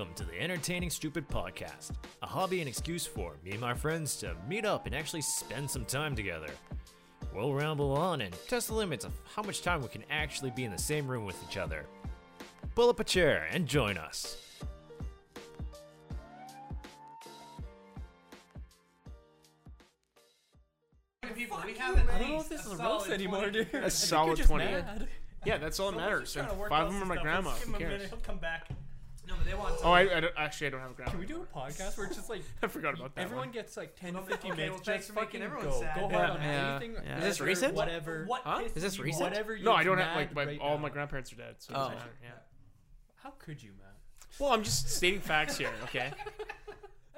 Welcome to the Entertaining Stupid Podcast, a hobby and excuse for me and my friends to meet up and actually spend some time together. We'll ramble on and test the limits of how much time we can actually be in the same room with each other. Pull up a chair and join us. people. We haven't. I don't know if this is a roast anymore, dude. A I think solid 20. mad. Yeah, that's all that matters. Five of them are my grandma. Who cares? He'll come back. No, but they want. Oh, I, I don't, actually I don't have a grandma. Can we do a podcast where it's just like I forgot about that. everyone one. gets like 10 to 15 okay, minutes? well, just for fucking everyone go. sad. Go Yeah. hard on Yeah. anything. Yeah. Is this recent? Whatever. What? Huh? Is this you recent? off? Whatever. No, I don't have like my, right all now. my grandparents are dead. So Oh. Yeah. How could you, Matt? Well, I'm just stating facts here. Okay.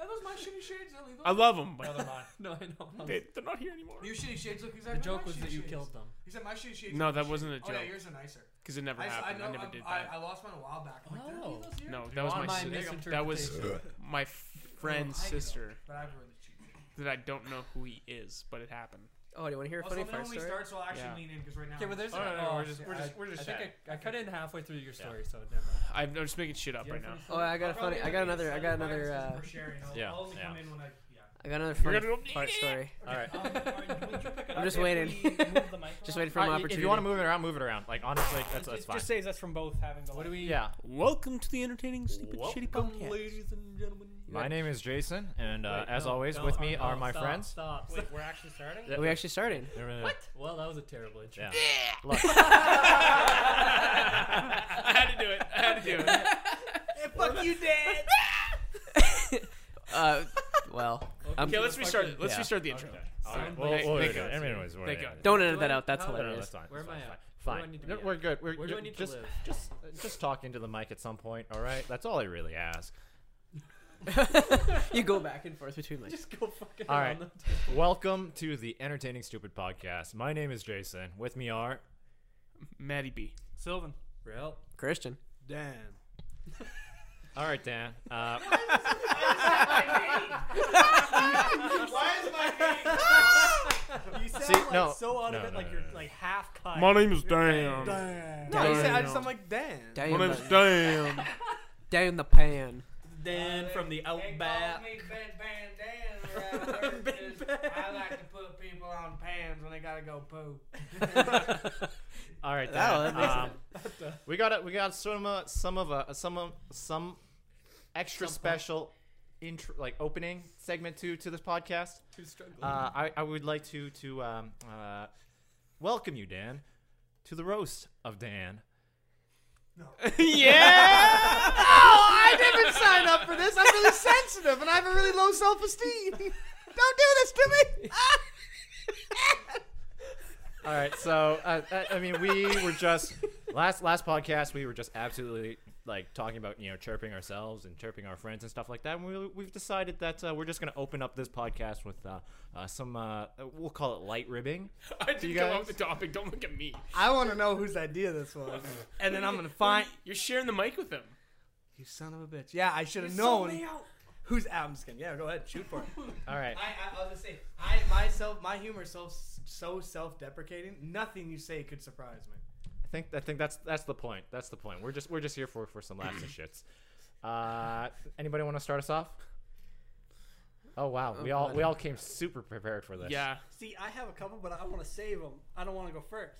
Are those my shitty shades illegal? I love them, No, but they're mine. No, I know. they, they're not here anymore. Your shitty shades look exactly. the joke like was my that you shades. killed them. He said my shitty shades. No, are that my wasn't a shitty- Oh yeah, yours are nicer. Because it never I, I happened. know. I, never I'm- did I, that. I lost mine a while back. I'm like, did I Oh. those here? no, that was my my sister. That was my friend's I know, sister But I've heard the cheap that I don't know who he is, but it happened. Oh, do you want to hear a Also, funny then fart when we story? start, so I'll actually Yeah. lean in because right now. Okay, but there's. Oh, no, no, we're just- we're just- we're just I, think I, I cut in halfway through your story, so never. mind. I'm, I'm just making shit up right now. Oh, I got a I'll funny. I got another. I got another. biased Uh, for. I'll, Yeah, I'll only yeah. in when I. Yeah. I got another We're funny gonna go- fart story. All right. Um, would you pick it I'm just waiting. we move the mic Just waiting for my Uh, opportunity. if you want to move it around, move it around. Like honestly, that's that's It fine. just saves us from both having the. What do we? Yeah. Welcome to the entertaining, stupid, shitty podcast. ladies and gentlemen. My name is Jason, and uh, Wait, as no, always, no, with me no, are my stop, friends. Stop. Wait, we're actually starting. Yeah. We actually starting? What? Well, that was a terrible intro. Yeah. Look. I had to do it. I had to do it. fuck you, Dad. Uh, well, um, Okay, let's restart. it. Let's Yeah. restart the intro. All right. Sound Well, Thank- well, thank yeah, God. anyways, we're- Thank don't Do edit that out. That's how- No, no, hilarious. that's. Where am I fine, at? Fine. Where do I need to No, We're good. We're Where do I good. need to just, live? Just, just talk into the mic at some point. All right. That's all I really ask. you go back and forth between like. Just go fucking All around right. the Welcome to the Entertaining Stupid Podcast. My name is Jason. With me are Maddie B. Sylvan. Real. Christian. Dan. all right, Dan. Uh, Why is my name? you sound See, like no. so out No, of it, no, like no, you're no, no. like half cut. My name is Dan. Dan. No, you said- I I just sound like Dan. Damn, My name is the, Dan. damn the pan. Dan from the Outback. me Bed Band Dan around work 'cause I like to put people on pans when they gotta go poo. all right, Dan. that um, we got it. We got some uh, some of a some of some extra Some special intro, like opening segment to to this podcast. Who's struggling? Uh, I, I would like to to um, uh, welcome you, Dan, to the roast of Dan. yeah. Oh, I didn't sign up for this. I'm really sensitive and I have a really low self esteem. Don't do this to me. All right, so uh, uh, I mean, we were just last last podcast. We were just absolutely like talking about you know chirping ourselves and chirping our friends and stuff like that. And we, we've decided that uh, we're just going to open up this podcast with uh, uh, some uh, we'll call it light ribbing. I didn't come up with the topic. Don't look at me. I want to know whose idea this was, and then I'm gonna find You're sharing the mic with them. you, son of a bitch. Yeah, I should have known who's. I'm just kidding. Yeah, go ahead, shoot for it. All right, I, I, I'll just say, I myself, my humor is so so self-deprecating. Nothing you say could surprise me. I think I think that's that's the point. That's the point. We're just we're just here for for some laughs and shits. Uh, anybody want to start us off? Oh wow, we all God. we all came super prepared for this. Yeah. See, I have a couple, but I want to save them. I don't want to go first.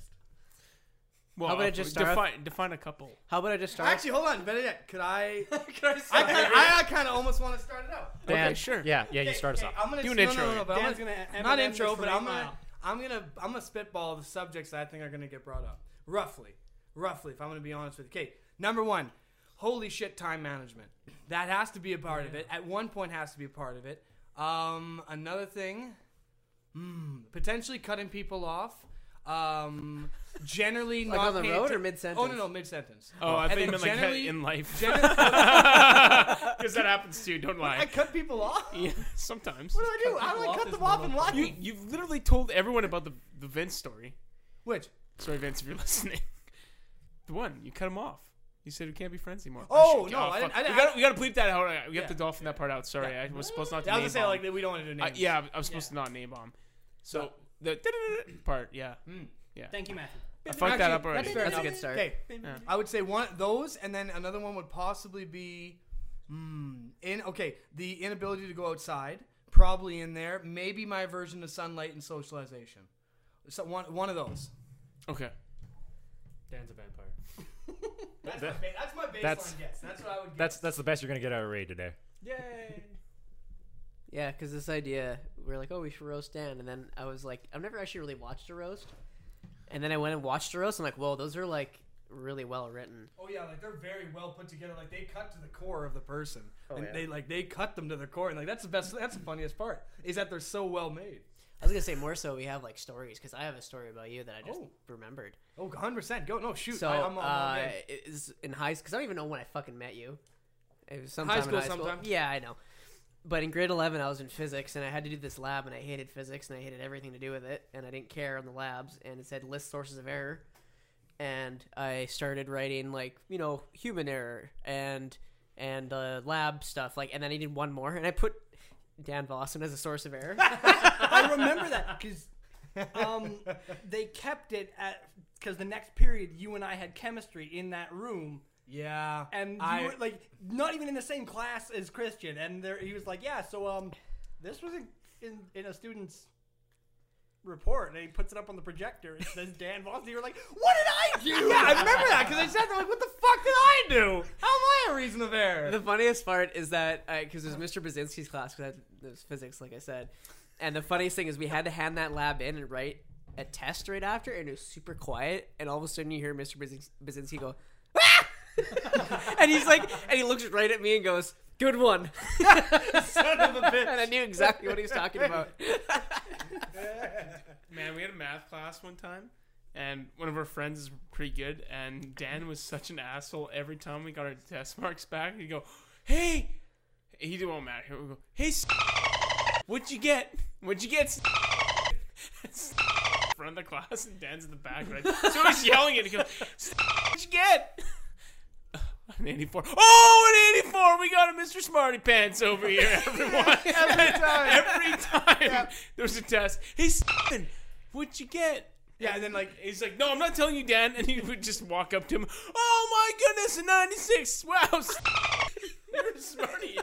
Well, How about I uh, just start off- define define a couple. How about I just start? Actually, hold on. Better yet, could I? Can I I kind I kind of almost want to start it out. Dan, Okay, sure. Yeah, yeah, you Okay, start us okay, off. I'm gonna Do an no, intro. No, no, no, but I'm Dan's gonna, gonna not M&M intro, this but for I'm gonna mile. I'm gonna I'm gonna spitball the subjects that I think are gonna get brought up. Roughly, roughly. If I'm gonna be honest with you, okay. Number one, holy shit, time management. That has to be a part of it. At one point, has to be a part of it. Um, another thing, hmm, potentially cutting people off. Um, generally Like not on the road atten- or mid-sentence? Oh no, no, mid sentence. Oh, I And think you meant like generally- in life. Gen- Because that happens too. Don't lie. I cut people off. Yeah, sometimes. What do I do? How do I off cut them off one and lie? You you've literally told everyone about the the Vince story. Which? Sorry, Vince, if you're listening. The one you cut him off. You said we can't be friends anymore. Oh, no, I didn't- I we didn't- gotta we gotta bleep that out. We Yeah. have to dolphin that part out. Sorry, I was supposed not to. I was gonna say bomb. like that we don't want to do Uh, names. yeah, I was supposed to not name bomb. So the part, yeah, yeah. Thank you, Matthew. I fucked that Actually, up already. that's fair That's a enough. good start. Okay, Yeah. I would say one those, and then another one would possibly be Hmm. In okay, the inability to go outside, probably in there. Maybe my version of sunlight and socialization. So one one of those. Okay. Dan's a vampire. That's, That- my, ba- that's my baseline that's- guess. That's what I would guess. That's that's the best you're gonna get out of Ray today. Yay! Yeah, because this idea, we are like, oh, we should roast Dan, and then I was like, I've never actually really watched a roast, and then I went and watched a roast. I'm like, whoa, those are like really well written. Oh yeah, like they're very well put together. Like they cut to the core of the person, Oh, and yeah. they like they cut them to the core, and like that's the best. That's the funniest part is that they're so well made. I was gonna say more so we have like stories because I have a story about you that I just Oh. remembered. Oh, 100 percent. Go no shoot. So I, I'm, I'm, uh, I'm in. in high school because I don't even know when I fucking met you. It was High sometime school in high school. Yeah, I know. But in grade eleven, I was in physics and I had to do this lab, and I hated physics and I hated everything to do with it, and I didn't care on the labs, and it said list sources of error, and I started writing like you know human error and and uh, lab stuff like, and then I did one more, and I put Dan Vossen as a source of error. I remember that because um, they kept it at because the next period you and I had chemistry in that room, yeah, and you I- were like not even in the same class as Christian, and there he was like, yeah, so um, this was in in, in a student's report, and he puts it up on the projector. It says Dan Voss. You were like, what did I do? yeah, I remember that because I said that. Like, what the fuck did I do? How am I a reason of error? The funniest part is that because it was Mr. Brzezinski's class, because it was physics, like I said. And the funniest thing is we had to hand that lab in and write a test right after, and it was super quiet. And all of a sudden, you hear Mr. Brzezins- Brzezinski go, "Ah!" and he's like, and he looks right at me and goes, "Good one." Son of a bitch. and I knew exactly what he was talking about. Man, we had a math class one time, and one of our friends is pretty good, and Dan was such an asshole. Every time we got our test marks back, he'd go, "Hey," he didn't want matter. He would go, "Hey, s- what'd you get? What'd you get?" s-" S- Front of the class, and Dan's in the back, right? So he's yelling at him. He goes, "S- What'd you get? An 84. Oh, an 84! We got a Mr. Smarty Pants over here, everyone. Every time. Every time there's a test. Hey, Stephen, what'd you get? Yeah, and then like He's like, no, I'm not telling you, Dan. And he would just walk up to him. Oh my goodness, a 96. Wow, you're smarty.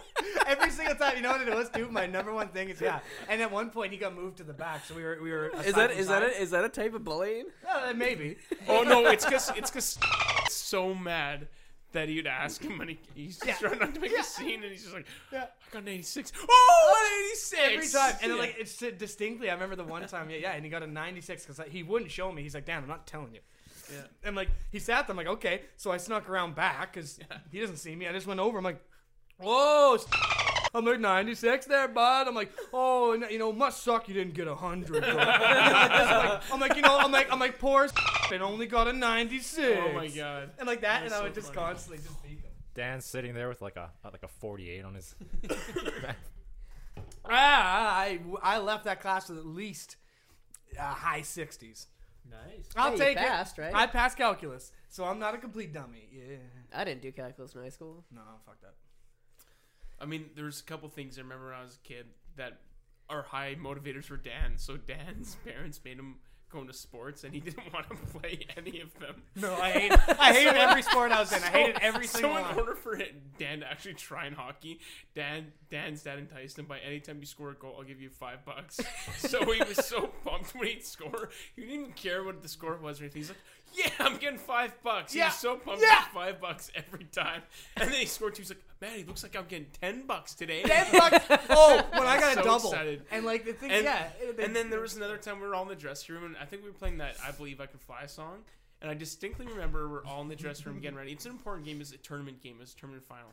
every single time, you know what it was, dude? My number one thing is yeah. And at one point, he got moved to the back, so we were we were. Is that is that a, is that a type of bullying? Uh, maybe. Oh no, it's because it's because so mad that he'd ask him when he, he's Yeah. trying not to make Yeah. a scene, and he's just like, Yeah. I got an 86. Oh, an 86. Every time, and Yeah. like it's distinctly. I remember the one time, yeah, yeah, and he got a 96 because he wouldn't show me. He's like, damn, I'm not telling you." Yeah. And like he sat there, I'm like, "Okay." So I snuck around back because he doesn't see me. I just went over. I'm like, "Whoa!" I'm like 96 there, bud. I'm like, "Oh, and, you know, must suck you didn't get a hundred." bro." I'm like, you know, I'm like, I'm like, poor and only got a 96. Oh my god. And like that, That's and I so would just funny. constantly just beat him. Dan's sitting there with like a like a 48 on his. Ah, I, I left that class with at least uh, high 60s. Nice. I'll Hey, you take passed, it. right? I passed calculus, so I'm not a complete dummy. Yeah. I didn't do calculus in high school. No, fuck that. I mean, there's a couple things I remember when I was a kid that are high motivators for Dan. So Dan's parents made him go into sports, and he didn't want to play any of them. No, I hate. I hated every sport I was in. I hated every single so in one. order for it, Dan to actually try in hockey, Dan Dan's dad enticed him by anytime you score a goal, I'll give you five bucks. so he was so pumped when he'd score, he didn't even care what the score was or anything. He's like, "Yeah, I'm getting five bucks." He Yeah, was so pumped yeah. get five bucks every time. And then he scored two. He's like, "Man, he looks like I'm getting ten bucks today." Ten bucks. Oh, when I got a So double, excited. and like the thing, And, yeah. and then there was another time we were all in the dressing room, and I think we were playing that "I Believe I Can Fly" song. And I distinctly remember we're all in the dressing room getting ready. It's an important game. It's a tournament game. It's a tournament final.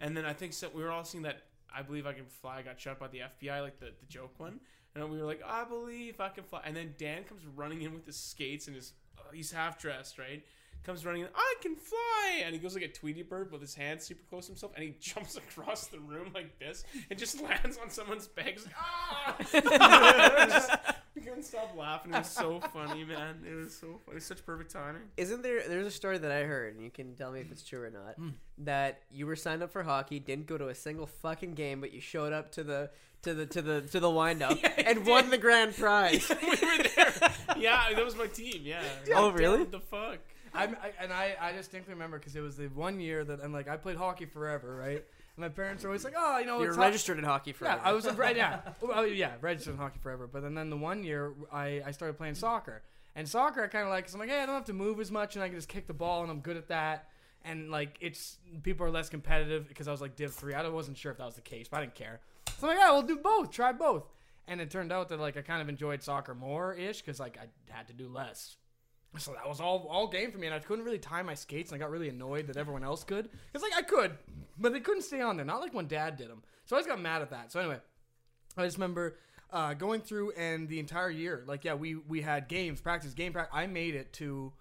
And then I think so, we were all seeing that "I Believe I Can Fly" got shot by the FBI, like the, the joke one. And we were like, "I believe I can fly." And then Dan comes running in with his skates and his uh, he's half dressed, right? Comes running in, I can fly, and he goes like a Tweety bird with his hands super close to himself, and he jumps across the room like this, and just lands on someone's. He's like, ah! Just- we couldn't stop laughing. It was so funny, man. It was so funny. It was such perfect timing. Isn't there? There's a story that I heard, and you can tell me if it's true or not. Hmm. That you were signed up for hockey, didn't go to a single fucking game, but you showed up to the to the to the to the windup Yeah, and won the grand prize. we were there. Yeah, that was my team. Yeah. Oh, really? What the fuck? I'm, I, and I, I distinctly remember because it was the one year that, and like I played hockey forever, right? And my parents are always like, "Oh, you know, You're registered in hockey forever. Yeah, I was right. Yeah, well, yeah, registered in hockey forever. But then, then the one year I, I started playing soccer, and soccer I kind of like. Cause I'm like, hey, I don't have to move as much, and I can just kick the ball, and I'm good at that. And like, it's people are less competitive because I was like Div three. I wasn't sure if that was the case, but I didn't care. So I'm like, yeah, we'll do both. Try both. And it turned out that like I kind of enjoyed soccer more ish because like I had to do less. So that was all all game for me, and I couldn't really tie my skates, and I got really annoyed that everyone else could. Cause like I could, but they couldn't stay on there. Not like when Dad did them. So I just got mad at that. So anyway, I just remember uh, going through and the entire year, like yeah, we we had games, practice, game practice. I made it to,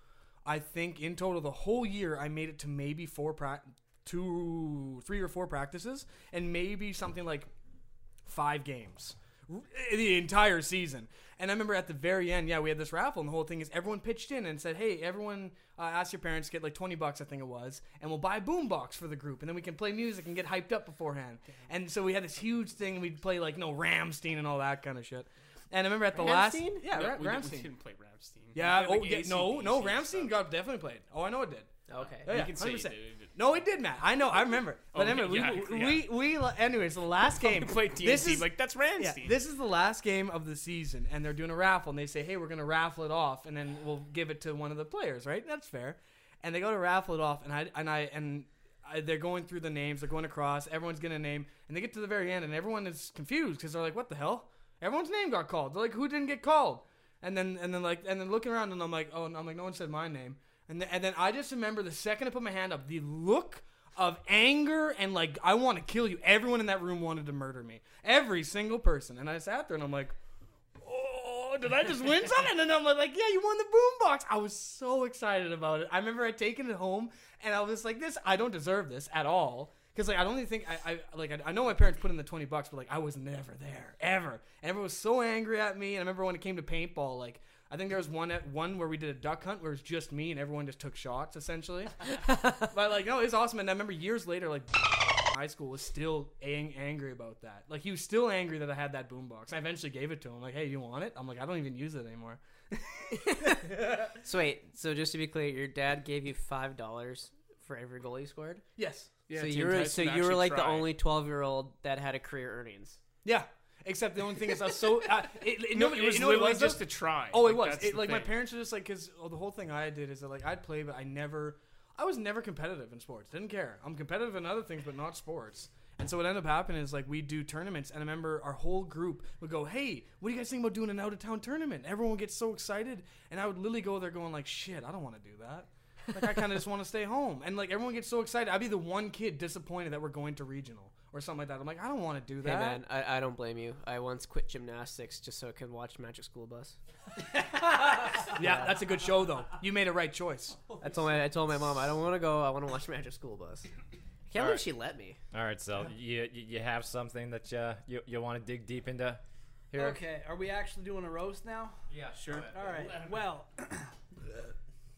I think in total the whole year I made it to maybe four pra- two, three or four practices, and maybe something like five games the entire season. And I remember at the very end, yeah, we had this raffle, and the whole thing is everyone pitched in and said, "Hey, everyone, uh, ask your parents to get like twenty bucks, I think it was, and we'll buy a boombox for the group, and then we can play music and get hyped up beforehand." And so we had this huge thing, and we'd play like no Rammstein and all that kind of shit. And I remember at the last, Rammstein? yeah, No, Ra- we, didn't- we Rammstein. didn't play Rammstein. Yeah, oh like, yeah, no, no, AC/DC Rammstein stuff. got definitely played. Oh, I know it did. okay. Yeah, You yeah, can 100%. it did. No, it did, Matt. I know. I remember. But Oh, anyway, yeah, we, yeah. we we anyways, the last game. We played DNC. This is like that's yeah, Rammstein. this is the last game of the season, and they're doing a raffle, and they say, "Hey, we're gonna raffle it off, and then we'll give it to one of the players." Right? That's fair. And they go to raffle it off, and I and I and I, they're going through the names, they're going across, everyone's getting a name, and they get to the very end, and everyone is confused because they're like, "What the hell?" Everyone's name got called. They're like, "Who didn't get called?" And then and then like and then looking around, and I'm like, "Oh," and I'm like, "No one said my name." And then, and then I just remember the second I put my hand up, the look of anger and like I want to kill you. Everyone in that room wanted to murder me. Every single person. And I sat there and I'm like, oh, did I just win something? And I'm like, yeah, you won the boombox. I was so excited about it. I remember I taking it home and I was like, this, I don't deserve this at all. Cause like I don't even think I, I like I, I know my parents put in the twenty bucks, but like I was never there ever. And everyone was so angry at me. And I remember when it came to paintball, like I think there was one at one where we did a duck hunt where it was just me and everyone just took shots essentially. but like no, it was awesome. And I remember years later, like high school was still ang- angry about that. Like he was still angry that I had that boombox. I eventually gave it to him. Like, hey, you want it? I'm like, I don't even use it anymore. So wait, so just to be clear, your dad gave you five dollars for every goal you scored. Yes. Yeah, so you were so you were actually like the only twelve year old that had a career earnings. Yeah. Except the only thing is, I was so. Uh, it, it, No, it was you know what literally was, though? just to try. Oh, it Like, was. that's It, the like my parents were just like, because the whole thing I did is that like I'd play, but I never, I was never competitive in sports. Didn't care. I'm competitive in other things, but not sports. And so what ended up happening is like we'd do tournaments, and I remember our whole group would go, "Hey, what do you guys think about doing an out of town tournament?" Everyone would get so excited, and I would literally go there going like, "Shit, I don't want to do that." Like I kind of just want to stay home, and like everyone gets so excited. I'd be the one kid disappointed that we're going to regional or something like that. I'm like, I don't want to do Hey that. man, I, I don't blame you. I once quit gymnastics just so I could watch Magic School Bus. Yeah, that's a good show though. You made a right choice. I told my I told my mom I don't want to go. I want to watch Magic School Bus. I can't believe Alright. she let me. All right, so you you, you have something that uh, you you want to dig deep into here? Okay, are we actually doing a roast now? Yeah, Sure. All right. Well,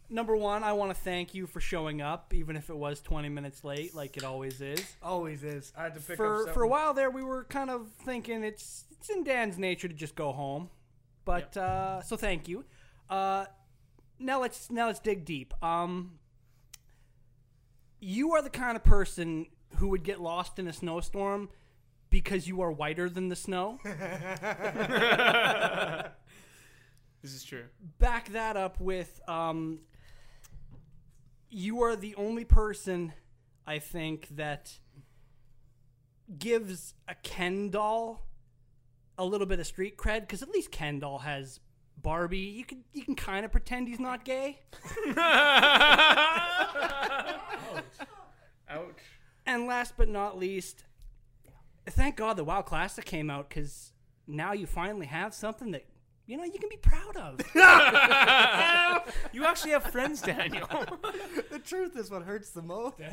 number one, I want to thank you for showing up, even if it was 20 minutes late, like it always is. Always is. I had to pick For up for a while there, we were kind of thinking it's it's in Dan's nature to just go home, but uh, so thank you. Uh, now let's now let's dig deep. Um, you are the kind of person who would get lost in a snowstorm because you are whiter than the snow. This is true. back that up with um, you are the only person I think that gives a Ken doll a little bit of street cred because at least Ken doll has Barbie. You can you can kind of pretend he's not gay. Ouch. And last but not least, thank God the WoW Classic came out because now you finally have something that you know you can be proud of. You actually have friends, Daniel. the truth is what hurts the most.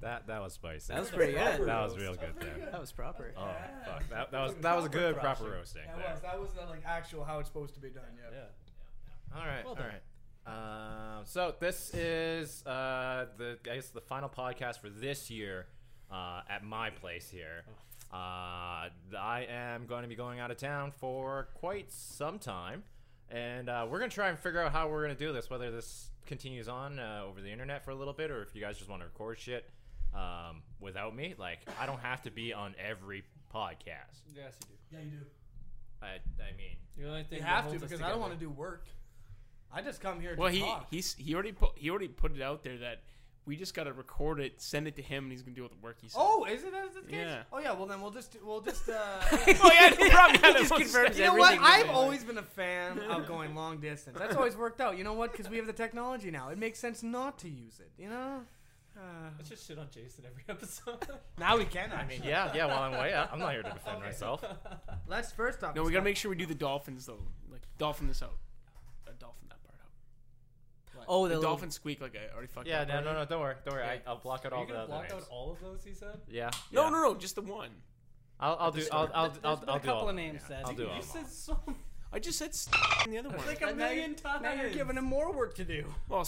That that was spicy. That was pretty good. That was real good there. That was proper. Oh fuck, that, that was that was a good proper roasting. That was that was uh, like actual how it's supposed to be done. Yeah. Yeah. All right. all right. Um, so this is uh, the I guess the final podcast for this year uh, at my place here. Uh, I am going to be going out of town for quite some time, and uh, we're gonna try and figure out how we're gonna do this. Whether this continues on uh, over the internet for a little bit, or if you guys just want to record shit um, without me. Like, I don't have to be on every podcast. Yes, you do. Yeah, you do. I, I mean, You're the You have to because I don't want to do work. I just come here Well, to he talk. he's he already put he already put it out there that we just gotta record it, send it to him, and he's gonna do all the work. He said. Oh, is it as the case? Yeah. Oh yeah. Well then we'll just we'll just. Uh, oh yeah, no problem. Yeah, just no, confirms You know what? I've we're always been a fan of going long distance. That's always worked out. You know what? Because we have the technology now. It makes sense not to use it. You know. Uh, Let's just shit on Jason every episode. now we can. I mean, yeah, yeah. While I'm away, I- I'm not here to defend myself. Let's first off. No, we gotta make sure we do the dolphins though. Like dolphin this out. Uh, dolphin that part out. Oh, the, the little- dolphin squeak like I already fucked Yeah, up. no, no, no. Don't worry, don't worry. Yeah. I, I'll block out Are all you the gonna other block names. out all of those? He said. Yeah. No, yeah. no, no, just the one. I'll, I'll do. I'll, I'll, There's I'll, been I'll a do couple all of names yeah. said. I'll do all You said them. so I just said in the other one. like a But now million you- times. Now you're giving him more work to do. Well,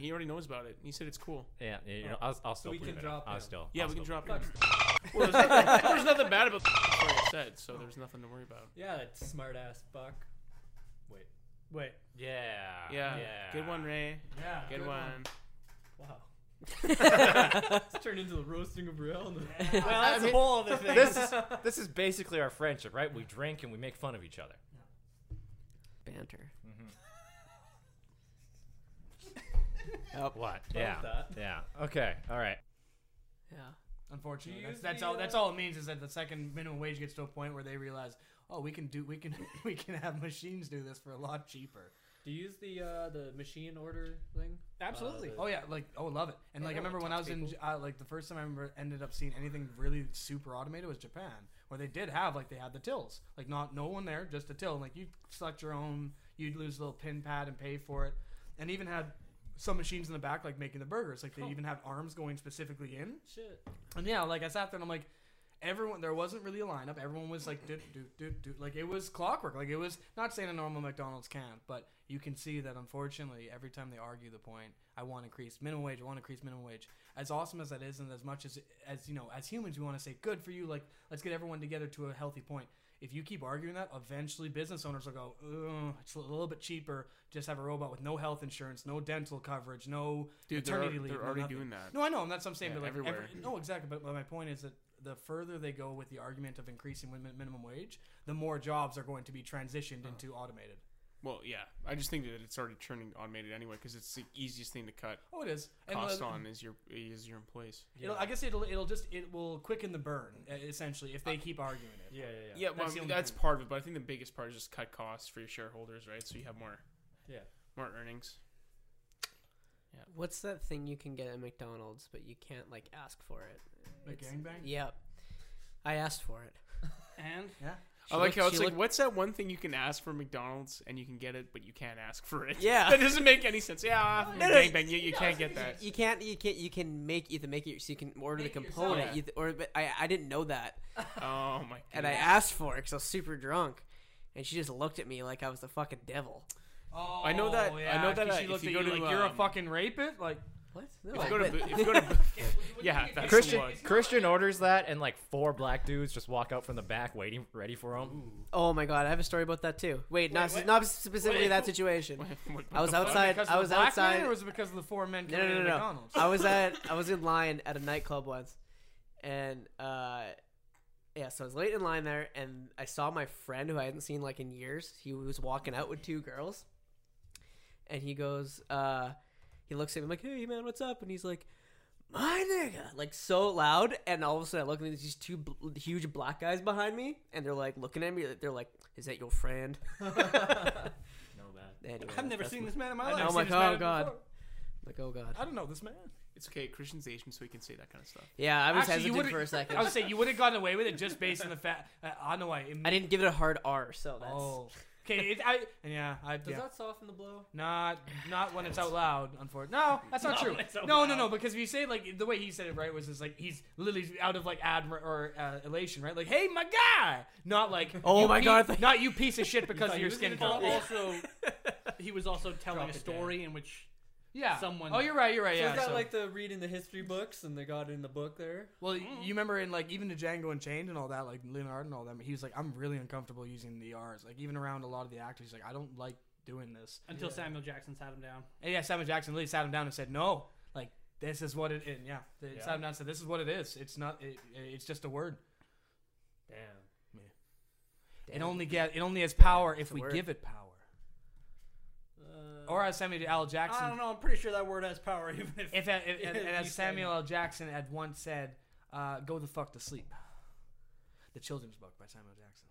he already knows about it. He said it's cool. Yeah, yeah, you know, oh. I'll, I'll still we believe can it. drop I'll him. still. Yeah, I'll we can still drop it. Well, there's, nothing, there's nothing bad about what I said, so there's nothing to worry about. Yeah, that smart ass buck. Wait. Wait. Yeah. Yeah, Yeah. good one, Ray. Yeah. Good, one. Wow. It's turned into the roasting of Rihanna. Well, that's mean, a whole other thing. This is this is basically our friendship, right? We drink and we make fun of each other. banter. Mm-hmm. oh, What? Yeah. that. Yeah. Okay. All right. Yeah. Unfortunately, that's, that's all. That's all it means is that the second minimum wage gets to a point where they realize, oh, we can do, we can, we can have machines do this for a lot cheaper. Do you use the uh, the machine order thing? Absolutely. Uh, the- Oh yeah, like oh, love it. And like I remember when I was talk in, uh, like the first time I remember ended up seeing anything really super automated was Japan, where they did have like they had the tills, like not no one there, just a till. And, like you select your own, you'd lose a little pin pad and pay for it, and even had some machines in the back like making the burgers. Like they Oh. even have arms going specifically in. Shit. And yeah, like I sat there and I'm like, everyone there wasn't really a lineup. Everyone was like, do do do do. Like it was clockwork. Like it was not saying a normal McDonald's can't, but you can see that unfortunately every time they argue the point, I want increased minimum wage. I want increased minimum wage. As awesome as that is, and as much as as you know, as humans, we want to say good for you. Like let's get everyone together to a healthy point. If you keep arguing that, eventually business owners will go, it's a little bit cheaper. Just have a robot with no health insurance, no dental coverage, no Dude, they're, maternity leave. they're no already nothing. doing that. No, I know, and that's what I'm saying. Yeah, but like everywhere. every- no, exactly. But, but my point is that the further they go with the argument of increasing minimum wage, the more jobs are going to be transitioned Uh-huh. into automated. Well, yeah, I just think that it's already turning automated anyway because it's the easiest thing to cut Oh, it is. And cost uh, on is your is your employees. It'll, I guess it'll it'll just it will quicken the burn uh, essentially if they keep arguing it. Yeah, yeah, yeah. Yeah, well, That's I mean, that's part of it, but I think the biggest part is just cut costs for your shareholders, right? So you have more Yeah. more earnings. Yeah. What's that thing you can get at McDonald's, but you can't like ask for it? The It's- gangbang. Yep. I asked for it. And Yeah. She I like looked- how it's like, looked- what's that one thing you can ask for McDonald's and you can get it, but you can't ask for it? Yeah. that doesn't make any sense. Yeah, No, no, gangbang, you, you can't get that. You can't. You can't. You can make either make it so you can order Make the component. yourself. You th- or but I I didn't know that, Oh my god. and I asked for it because I was super drunk, and she just looked at me like I was the fucking devil. Oh, I know that- I know that. uh, she if looked you at go you to, like you're a um, fucking rapist. Like What? No, if you go to. Bo- if you go to, yeah, that's Christian the one. Christian orders that, and like four black dudes just walk out from the back, waiting, ready for him. oh my god, I have a story about that too. Wait, not wait. not specifically Wait. that situation. What- I was the fuck? outside. because I of was black outside. man, or was it because of the four men No, coming no, no, into no. McDonald's? I was at I was in line at a nightclub once, and uh, yeah, so I was late in line there, and I saw my friend who I hadn't seen like in years. He was walking out with two girls, and he goes, uh, he looks at me like, "Hey man, what's up?" And he's like, "My nigga," like so loud, and all of a sudden I look at these two bl- huge black guys behind me, and they're like looking at me. They're like, "Is that your friend?" No bad. Anyway, I've never that's seen my- this man in my I've life. Oh my this man god, God. Like, oh god. I don't know this man. It's okay. Christian's Asian, so he can say that kind of stuff. Yeah, I was Actually, you hesitant would've- for a second. I would say you would have gotten away with it just based on the fact. Uh, I know why. I didn't give it a hard R, so that's. Oh, okay. It, I yeah. I Does yeah. that soften the blow? Not not when it's out loud, unfortunately. No, that's not Not true. when it's out No, no, no. Because if you say like the way he said it, right, was just like he's literally out of like admir or uh, elation, right? Like, hey, my guy. Not like, Oh my pe- God. not you piece of shit because of your skin color. also, he was also telling Drop a story in which Yeah. someone. Oh, you're right. You're right. So yeah. is that so- like the reading the history books and they got it in the book there? Well, y- mm. you remember in like even the Django Unchained and all that, like Leonard and all them, he was like, I'm really uncomfortable using the R's. Like even around a lot of the actors, he's like, I don't like doing this. until Samuel Jackson sat him down. And yeah, Samuel Jackson really sat him down and said, No, like this is what it. And yeah, they Yeah. sat him down and said, This is what it is. It's not. It, it's just a word. Damn. It only get. It only has power if a we give it power. Or as Samuel L. Jackson. I don't know. I'm pretty sure that word has power, even if. If, if, if- and If as Samuel L. Jackson had once said, uh, "Go the fuck to sleep." The children's book by Samuel Jackson.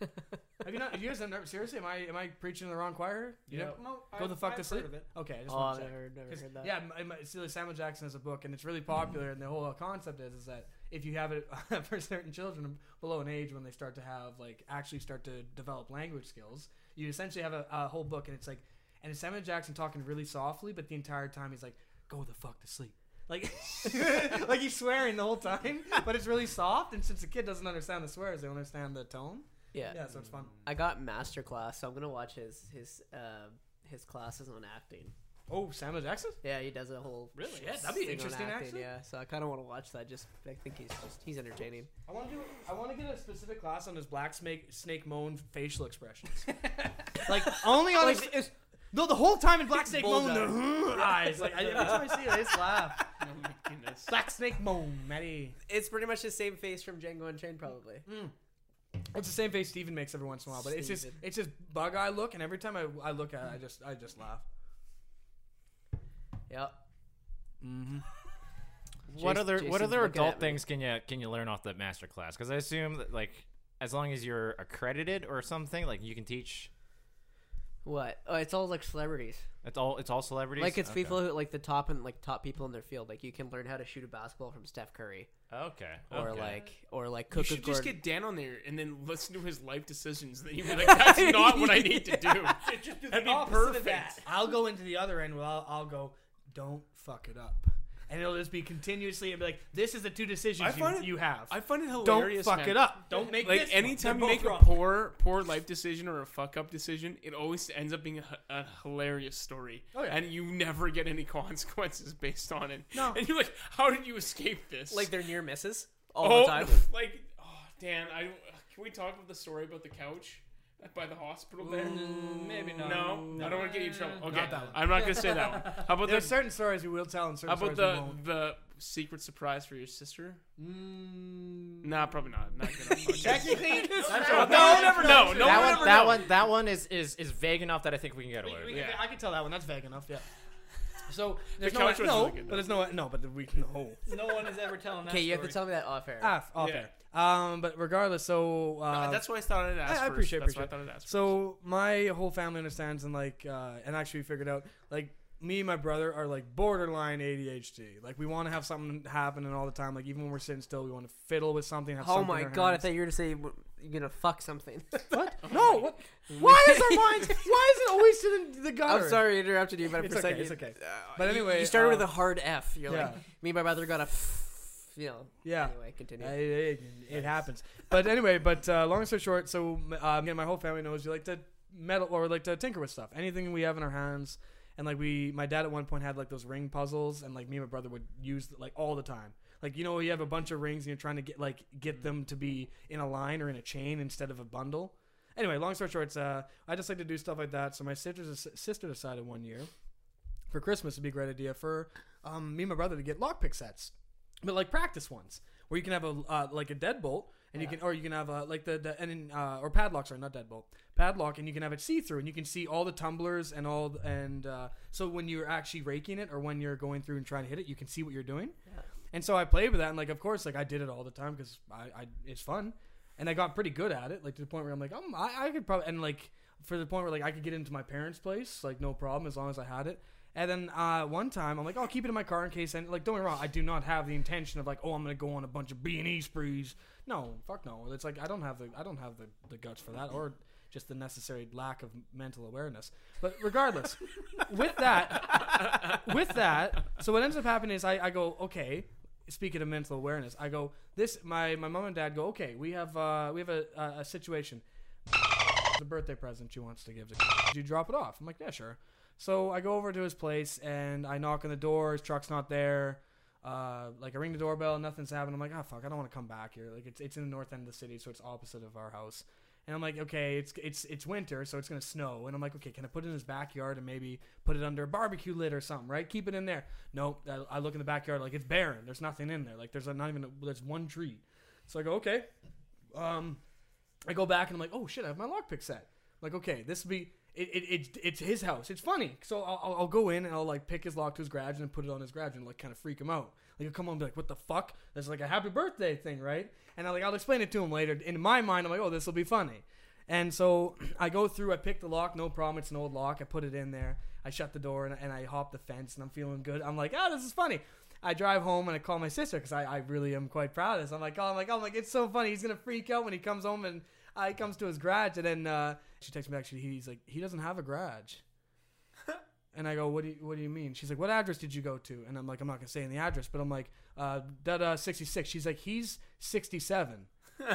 have you not? Have You guys never seriously? Am I am I preaching to the wrong choir? You Yeah. know? no, Go I've- the fuck I've to sleep. Heard of it. Okay, I just Oh, want I've to check. never, never 'Cause- heard that. Yeah, m- m- so Samuel Jackson has a book, and it's really popular. And the whole concept is, is that if you have it for certain children below an age when they start to have like actually start to develop language skills, you essentially have a, a whole book, and it's like, and it's Samuel Jackson talking really softly, but the entire time he's like, "Go the fuck to sleep." Like, like he's swearing the whole time, but it's really soft. And since the kid doesn't understand the swears, they understand the tone. Yeah. Yeah, so it's fun. I got master class, so I'm gonna watch his his uh, his classes on acting. Oh, Samuel Jackson. Yeah, he does a whole Really? Yeah, that'd be interesting, acting, actually. Yeah, so I kind of want to watch that. Just I think he's just he's entertaining. I want to do. I want to get a specific class on his black snake snake moan facial expressions. like only on his, his- no the whole time in black snake moan the eyes. Like I, every time I see it, I just laugh. Oh my goodness. Black snake moan, Matty. It's pretty much the same face from Django Unchained, probably. It's the same face Steven makes every once in a while, but it's just Steven. it's just bug eye look, and every time I, I look at it, I just I just laugh. Yep. Mm-hmm. What Jas- other what Jason's other looking adult at me. things can you can you learn off the master class? Because I assume that like as long as you're accredited or something, like you can teach. What? Oh, it's all like celebrities. It's all it's all celebrities. Like it's Okay. people who like the top and like top people in their field. Like you can learn how to shoot a basketball from Steph Curry, Okay. or okay. like or like You cook a should just Gordon. get Dan on there and then listen to his life decisions. Then you'd be like, "That's not what I need to do." That'd be perfect. I'll go into the other end Well, I'll, I'll go, don't fuck it up, and it'll just be continuously and be like, this is the two decisions I find you, it- you have. I find it hilarious. don't fuck man. it up. Don't make Like this anytime you make They're a poor, poor life decision or a fuck up decision, it always ends up being a hilarious story. Oh, yeah. And you never get any consequences based on it. No. And you're like, how did you escape this? like they're near misses all oh, the time. like, oh, Dan, I can we talk about the story about the couch by the hospital there? maybe not. No, I don't want to get you in trouble. Okay, Not that one. I'm not gonna say that one. How about There's the certain stories we will tell and certain how about stories the won't. the secret surprise for your sister? Mm, Nah, probably not. Not good. on podcast. Technically, that's no, all- no, never know. No that one one, ever that knows. one, that one is, is is vague enough that I think we can get away We- with. we it. can- Yeah. I can tell that one. That's vague enough. Yeah. So there's no, couch one's no, really good, but there's no, no, but we no. No one is ever telling that Okay, you have to story. tell me that off air. Ah, off Yeah. air. Um, but regardless, so uh, No, that's why I thought I'd ask I- I first. appreciate- That's appreciate. why I thought I'd ask. So my whole family understands and like uh, and actually figured out like me and my brother are like borderline ADHD. Like we want to have something happening all the time. Like even when we're sitting still, we want to fiddle with something. Have oh something my in our god! I hands. thought you were gonna say w- you're gonna fuck something. what? no. What? Why is our minds? Why is it always to the, the gutter? I'm sorry I interrupted you, but It's for a okay, second, it's okay. uh, But anyway, you started with uh, a hard F. You're yeah. like, me and my brother got a, f- you know. Yeah. Anyway, continue. It, it, happens. But anyway, but uh, long story short, so uh, me and my whole family knows you like to meddle or like to tinker with stuff. Anything we have in our hands. And like we, my dad at one point had like those ring puzzles, and like me and my brother would use like all the time. Like you know, you have a bunch of rings, and you're trying to get like get them to be in a line or in a chain instead of a bundle. Anyway, long story short, uh, I just like to do stuff like that. So my sister's sister decided one year for Christmas it'd be a great idea for um, me and my brother to get lockpick sets, but like practice ones where you can have a uh, like a deadbolt and you can or you can have a like the, the and in, uh, or padlocks are not deadbolt padlock and you can have it see through and you can see all the tumblers and all the, and uh, so when you're actually raking it or when you're going through and trying to hit it you can see what you're doing. And so I played with that, and like, of course, like I did it all the time because I, I, it's fun, and I got pretty good at it, like to the point where I'm like, um, I, I could probably, and like for the point where like I could get into my parents' place, like no problem as long as I had it. And then uh, one time I'm like, oh, I'll keep it in my car in case. And like, don't get me wrong, I do not have the intention of like, oh, I'm gonna go on a bunch of B and E sprees. No, fuck no. It's like I don't have the I don't have the, the guts for that, or just the necessary lack of mental awareness. But regardless, with that, with that, so what ends up happening is I, I go, okay. Speaking of mental awareness, I go this. My my mom and dad go, okay. We have uh we have a a, a situation. The birthday present she wants to give. To, you drop it off? I'm like, yeah, sure. So I go over to his place and I knock on the door. His truck's not there. Uh, like I ring the doorbell, nothing's happening. I'm like, oh fuck, I don't want to come back here. Like it's it's in the north end of the city, so it's opposite of our house. And I'm like, okay, it's it's it's winter, so it's gonna snow. And I'm like, okay, can I put it in his backyard and maybe put it under a barbecue lid or something, right? Keep it in there. Nope. I, I look in the backyard, like it's barren. There's nothing in there. Like there's not even a, there's one tree. So I go, okay. Um, I go back and I'm like, oh shit, I have my lockpick set. I'm like, okay, this will be it, it, it, it's his house. It's funny. So I'll- I'll go in and I'll like pick his lock to his garage and put it on his garage and like kind of freak him out. Like come home and be like, what the fuck? There's like a happy birthday thing, right? And I like I'll explain it to him later. In my mind, I'm like, oh, this will be funny. And so I go through, I pick the lock, no problem. It's an old lock. I put it in there. I shut the door and, and I hop the fence and I'm feeling good. I'm like, oh, this is funny. I drive home and I call my sister because I, I really am quite proud of this. I'm like, oh, I'm like, oh, I'm like, it's so funny. He's gonna freak out when he comes home and uh, he comes to his garage and then uh, she texts me back. She, he's like, he doesn't have a garage. And I go, what do you, what do you mean? She's like, what address did you go to? And I'm like, I'm not gonna say in the address, but I'm like, uh, da da 66. She's like, he's 67.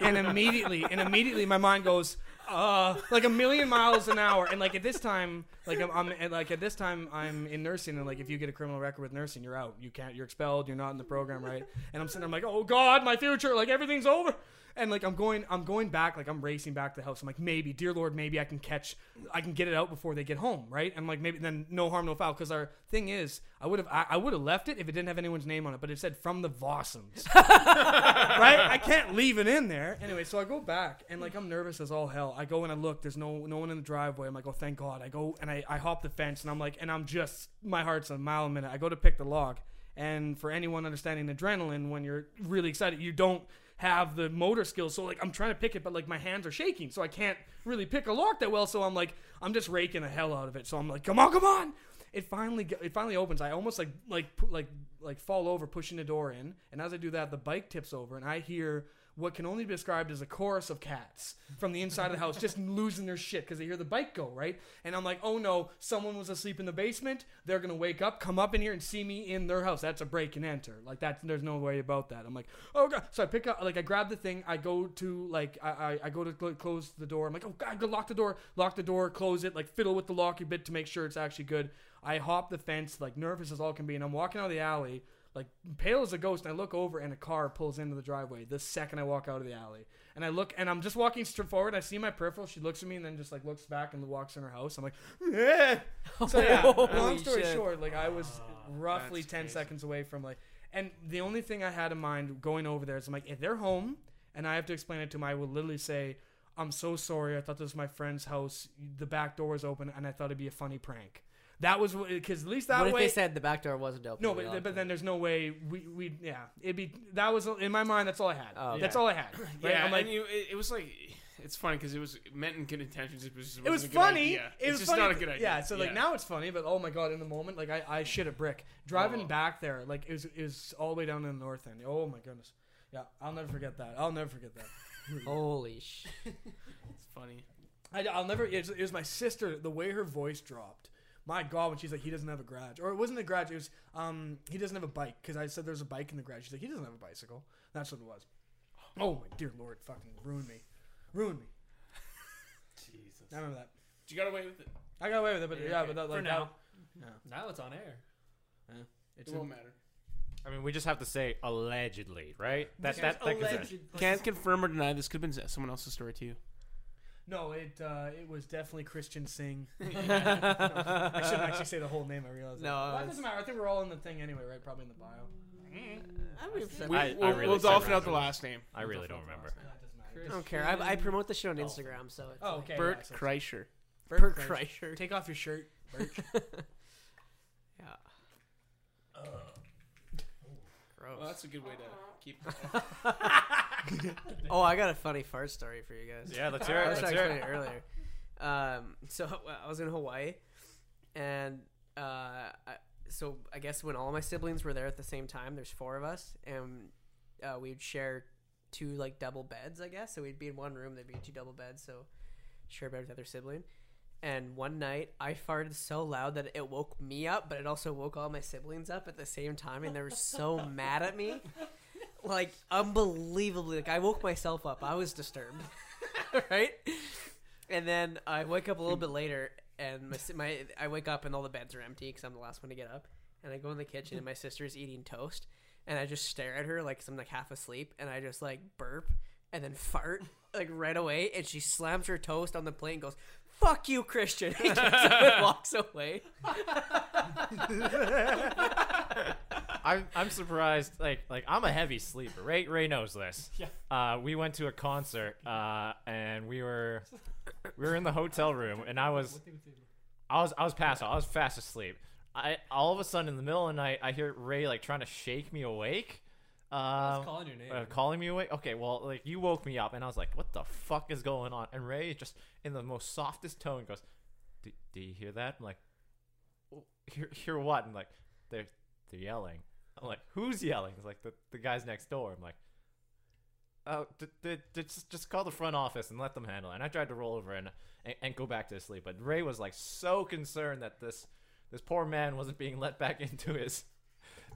and immediately, and immediately, my mind goes, uh, like a million miles an hour. And like at this time, like I'm, I'm like at this time, I'm in nursing, and like if you get a criminal record with nursing, you're out. You can't. You're expelled. You're not in the program, right? And I'm sitting, there, I'm like, oh god, my future, like everything's over. And like I'm going, I'm going back, like I'm racing back to the house. I'm like, maybe, dear Lord, maybe I can catch, I can get it out before they get home, right? And like maybe then no harm, no foul. Because our thing is, I would have, I, I would have left it if it didn't have anyone's name on it, but it said from the Vossums, right? I can't leave it in there anyway. So I go back and like I'm nervous as all hell. I go and I look. There's no no one in the driveway. I'm like, oh thank God. I go and I I hop the fence and I'm like, and I'm just my heart's a mile a minute. I go to pick the log, and for anyone understanding adrenaline, when you're really excited, you don't have the motor skills. So like I'm trying to pick it, but like my hands are shaking, so I can't really pick a lock that well. So I'm like I'm just raking the hell out of it. So I'm like, come on, come on. It finally it finally opens. I almost like like like like fall over pushing the door in, and as I do that, the bike tips over, and I hear what can only be described as a chorus of cats from the inside of the house just losing their shit because they hear the bike go right? And i'm like oh no someone was asleep in the basement. They're gonna wake up come up in here and see me in their house. That's a break and enter. Like that there's no way about that. I'm like oh god. So i pick up like i grab the thing. I go to like i i, I go to cl- close the door. I'm like oh god go lock the door. Lock the door close it like fiddle with the lock a bit to make sure it's actually good. I hop the fence like nervous as all can be and i'm walking out of the alley like pale as a ghost and i look over and a car pulls into the driveway the second i walk out of the alley. And i look and i'm just walking straight forward. I see my peripheral. She looks at me and then just like looks back and walks in her house. I'm like eh. so yeah. Long Holy story shit. short like i was roughly 10 crazy. seconds away from like and the only thing i had in mind going over there is i'm like if they're home and i have to explain it to them i will literally say i'm so sorry. I thought this was my friend's house. The back door was open and i thought it'd be a funny prank that was because at least that what if way they said the back door wasn't open? no, but, locked but then there's no way we we yeah it'd be that was in my mind that's all I had. Oh, That's all I had. Right? Yeah, I'm like and you, it, it was like it's funny because it was meant in good intentions. It, was, it was wasn't a good funny. idea. It it's was just funny. not a good idea. Yeah, so like now it's funny, but oh my god, in the moment, like I, I shit a brick driving Oh. back there. Like it was it was all the way down in the north end. Oh my goodness. Yeah, I'll never forget that. I'll never forget that. Holy sh! it's funny. I, I'll never. It was, it was my sister. The way her voice dropped. My God, when she's like, he doesn't have a garage, or it wasn't a garage. It was, um, he doesn't have a bike because I said there's a bike in the garage. She's like, he doesn't have a bicycle. That's what it was. Oh my dear Lord, fucking ruined me, ruined me. Jesus. I remember that. Did you got away with it. I got away with it, but Yeah, yeah, okay. but that, For like now. that- Now it's on air. it's It won't matter. I mean, we just have to say allegedly, right? That Just that, that can- alleged- Can't confirm or deny. This could have been someone else's story too. No, it uh, it was definitely Christian Singh. I shouldn't actually say the whole name. I realized. No, that. Well, that doesn't matter. I think we're all in the thing anyway, right? Probably in the bio. I mean, We, I- I we'll, really we'll dolphin out the last name. I really don't remember. Yeah, it doesn't matter. Chris- I don't care. I, I promote the shit on Instagram, so it's Oh, like okay. Bert yeah, so- Kreischer. Bert Kreischer. Kreischer. Take off your shirt, Bert. Yeah. Well, that's a good way to keep. Oh, I got a funny fart story for you guys. Yeah, let's hear I it. was Let's trying hear it. it earlier. Um, so I was in Hawaii, and uh, I, so I guess when all my siblings were there at the same time, there's four of us, and uh, we'd share two like double beds, I guess. So we'd be in one room, there'd be two double beds, so share a bed with the other sibling. And one night, I farted so loud that it woke me up, but it also woke all my siblings up at the same time, and they were so mad at me, like unbelievably. Like I woke myself up. I was disturbed, right? And then I wake up a little bit later, and my my I wake up and all the beds are empty because I'm the last one to get up, and I go in the kitchen and my sister's eating toast, and I just stare at her like I'm like half asleep, and I just like burp and then fart like right away, and she slams her toast on the plate and goes. Fuck you, Christian. and walks away. I'm I'm surprised. Like like I'm a heavy sleeper. Ray Ray knows this. Yeah. Uh, we went to a concert. Uh, and we were we were in the hotel room, and I was I was I was passed out. I was fast asleep. I all of a sudden in the middle of the night, I hear Ray like trying to shake me awake. Um, calling your name. uh, calling me awake. Okay, well, like you woke me up, and I was like, "What the fuck is going on?" And Ray just in the most softest tone goes, "Do, do you hear that?" I'm like, "Oh, "Hear hear what?" And like, they're they're yelling. I'm like, "Who's yelling?" It's like the the guys next door. I'm like, "Oh, d- d- d- just just call the front office and let them handle it." And I tried to roll over and, and and go back to sleep, but Ray was like so concerned that this this poor man wasn't being let back into his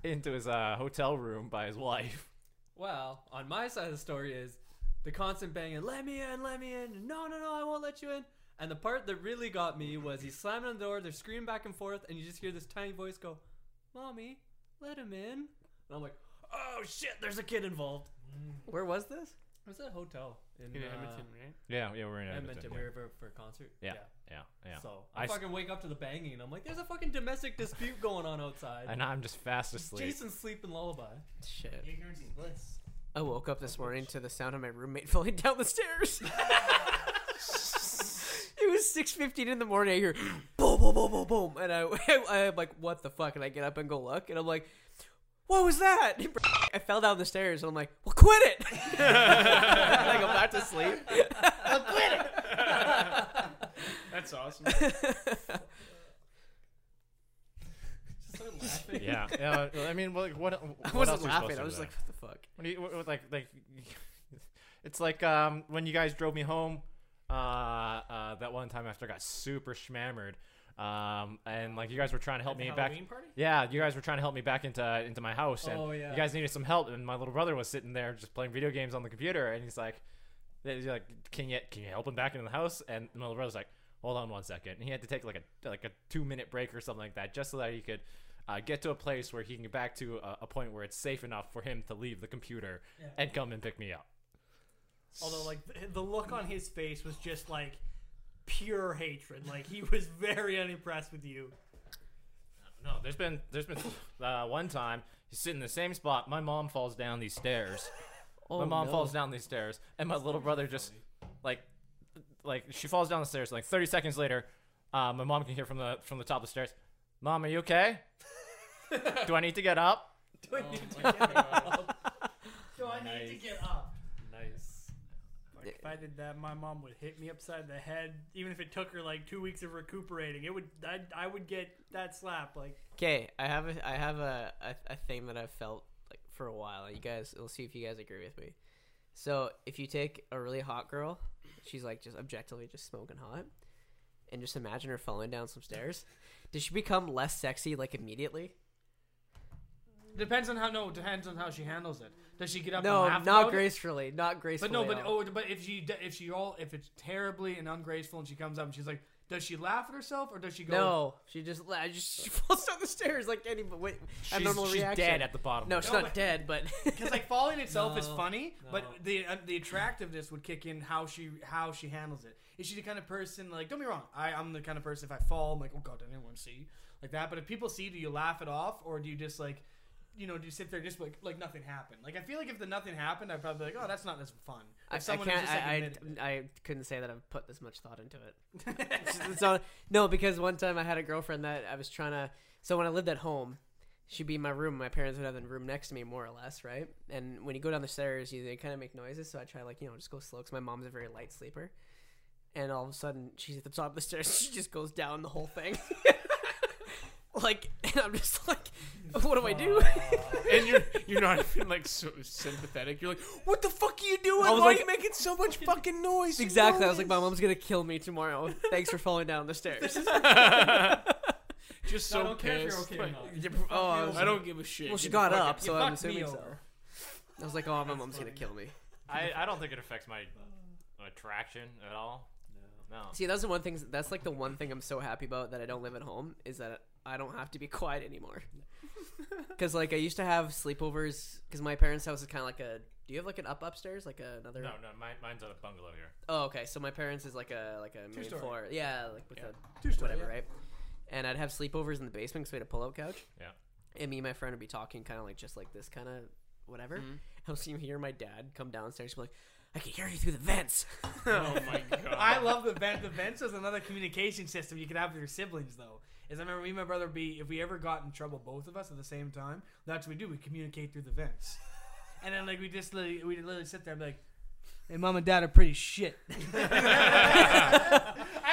into his uh, hotel room by his wife. Well, on my side of the story is the constant banging, let me in, let me in, no, no, no, I won't let you in. And the part that really got me was he's slamming on the door, they're screaming back and forth, and you just hear this tiny voice go, Mommy, let him in. And I'm like, oh shit, there's a kid involved. Where was this? It was at a hotel in, In uh, Edmonton, right? Yeah, yeah, we're in Edmonton. Edmonton. We were for, for a concert. Yeah, yeah, yeah. So I fucking wake up to the banging, and I'm like, there's a fucking domestic dispute going on outside. And I'm just fast asleep. Jason's sleeping lullaby. Shit. Ignorance is bliss. I woke up this morning to the sound of my roommate falling down the stairs. it was six fifteen in the morning. I hear boom, boom, boom, boom, boom, and I, I'm like, "What the fuck?" And I get up and go look, and I'm like, "What was that?" I fell down the stairs, and I'm like, "Well, quit it!" and I go back to sleep. That's awesome. Just start laughing. yeah, yeah. I mean, like, what? I wasn't else laughing. supposed I was like, "What the fuck?" What do you, what, what, like, like, it's like um when you guys drove me home, uh, uh, that one time after I got super schmammered, um, and like you guys were trying to help me back. Halloween party? Yeah, you guys were trying to help me back into into my house, and Oh, yeah. you guys needed some help. And my little brother was sitting there just playing video games on the computer, and he's like, he's like, "Can you can you help him back into the house?" And my little brother's like, "Hold on one second. And he had to take like a like a two minute break or something like that, just so that he could. Uh, get to a place where he can get back to a, a point where it's safe enough for him to leave the computer Yeah. and come and pick me up. Although, like, the, the look on his face was just like pure hatred. Like, he was very unimpressed with you. No, there's been there's been uh, one time he's sitting in the same spot. My mom falls down these stairs. Oh, my mom no. falls down these stairs, and my little brother just like like she falls down the stairs. Like 30 seconds later, uh, my mom can hear from the from the top of the stairs. Mom, are you okay? Do I need to get up? Do I Oh need to get up? Do I need to get up? Nice. Like, if I did that, my mom would hit me upside the head. Even if it took her like two weeks of recuperating, it would. I, I would get that slap. Like, Okay, I have a I have a, a a thing that I've felt like for a while. You guys, we'll see if you guys agree with me. So if you take a really hot girl, she's like just objectively just smoking hot, and just imagine her falling down some stairs. Does she become less sexy like immediately? Depends on how no. Depends on how she handles it. Does she get up? No, and laugh not about it? gracefully, not gracefully. But no, but oh, but if she if she all if it's terribly and ungraceful and she comes up and she's like, does she laugh at herself or does she go? no, she just la- just she falls down the stairs like any but wait, She's, abnormal she's reaction. dead at the bottom. no, she's No, not but- dead, but Because like falling itself is No, funny, but the uh, the attractiveness would kick in how she how she handles it. Is she the kind of person like? Don't be wrong. I I'm the kind of person if I fall, I'm like, oh god, I didn't want to see like that. But if people see, do you laugh it off or do you just like, you know, do you sit there and just like like nothing happened? Like I feel like if the nothing happened, I'd probably be like, oh, that's not as fun. If I, I can't. just, like, I. I, I couldn't say that I've put this much thought into it. It's- it's not- no, because one time I had a girlfriend that I was trying to. So when I lived at home, she'd be in my room. My parents would have the room next to me, more or less, right? And when you go down the stairs, you they kind of make noises. So I try like you know just go slow because my mom's a very light sleeper. And all of a sudden, she's at the top of the stairs. She just goes down the whole thing. like, and I'm just like, what do I do? and you're you're not even like so sympathetic. You're like, what the fuck are you doing? I was Why like- are you making so much fucking noise? exactly. I was like, my mom's gonna kill me tomorrow. Thanks for falling down the stairs. just I so don't care if you're pissed. okay or Like, not. oh, I was- I don't give a shit. Well, she Get got fuck up, so I'm fucked me assuming so. over. I was like, oh, my mom's gonna kill me. I, I don't think it affects my attraction at all. No. See, that's the one thing. That's like the one thing I'm so happy about that I don't live at home is that I don't have to be quiet anymore. Because like I used to have sleepovers. Because my parents' house is kind of like a. Do you have like an up upstairs, like another? No, no, mine, mine's on a bungalow here. Oh, okay. So my parents is like a like a main Two-story. floor. Yeah, like with Yeah. a Two-story, whatever, yeah. right? And I'd have sleepovers in the basement because we had a pull-out couch. Yeah. And me and my friend would be talking kind of like just like this kind of whatever. Mhm. I'll see you hear my dad come downstairs and be like, I can hear you through the vents. oh my god. I love the vent. The vents is another communication system you could have with your siblings, though. Is I remember me and my brother be if we ever got in trouble, both of us at the same time, that's what we do. We communicate through the vents, and then like we just literally we literally sit there and be like, "Hey, mom and dad are pretty shit." I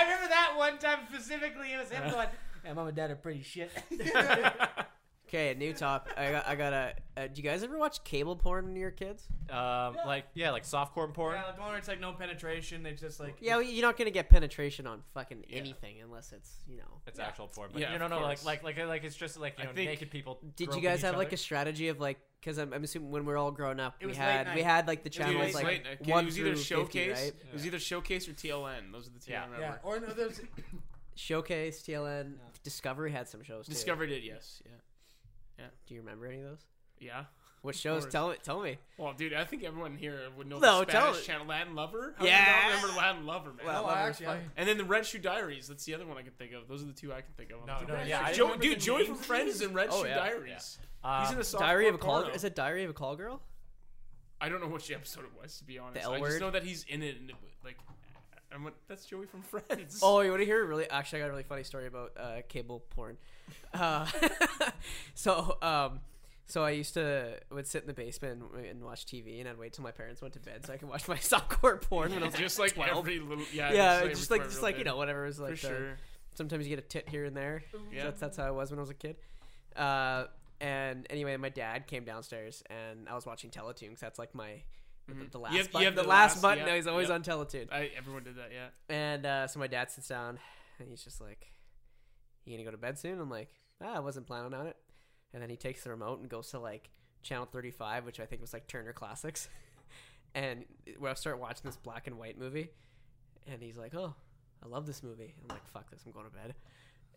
remember that one time specifically. It was him going, "Yeah, mom and dad are pretty shit." Okay, new top. I got. I got a. Uh, do you guys ever watch cable porn when you were kids? Um, like yeah, like softcore porn. yeah, like one where it's like no penetration. It's just like Yeah, well, you're not gonna get penetration on fucking Yeah. anything unless it's you know. It's Yeah. actual porn, but Yeah, you don't of know, like course. like like like it's just like you I know think- naked people. Did you groping guys each have like other. a strategy of like? Because I'm, I'm assuming when we are all grown up, It we was late had we night. had like the was Dude, channels it's like late night. one it was either through 50, Showcase. right? It was either Showcase or TLN. Those are the two Yeah. I remember. yeah. Or no, there's Showcase, TLN, Yeah. Discovery had some shows. Too. Discovery did, yes. Yeah. Do you remember any of those? Yeah. What shows? Tell me. Tell me. Well, dude, I think everyone here would know No, the Spanish me. channel Latin Lover. How Yeah. do you not remember Latin Lover, man? Well, no, Lover I actually, fun. and then the Red Shoe Diaries. That's the other one I can think of. Those are the two I can think of. No, no, Red yeah, Shoe I Joe, remember dude, the Joey names from of Friends these? and Red Oh, Shoe yeah. Diaries. Um, He's in a soft Diary of a call. Is it Diary of a call girl? I don't know which episode it was, to be honest. L I word? just know that he's in it, and it, like, I'm like, that's Joey from Friends. Oh, you want to hear a really? Actually, I got a really funny story about uh, cable porn. Uh, so, um, so I used to would sit in the basement and, and watch TV, and I'd wait till my parents went to bed so I could watch my softcore porn when I was just like 12. every little, yeah, yeah, every just like 12 just like you know whatever it was like. for uh, sure. sometimes you get a tit here and there. Yeah. That's that's how I was when I was a kid. Uh, and anyway, my dad came downstairs and I was watching Teletoon because that's like my the, Mhm. the You last have- button. the, the last, last- button. yeah, He's always yep. on Teletoon. I, everyone did that, yeah. And uh, so my dad sits down and he's just like, "You gonna go to bed soon?" I'm like, "Ah, I wasn't planning on it." And then he takes the remote and goes to like channel 35, which I think was like Turner Classics. and we I start watching this black and white movie, and he's like, "Oh, I love this movie." I'm like, "Fuck this, I'm going to bed."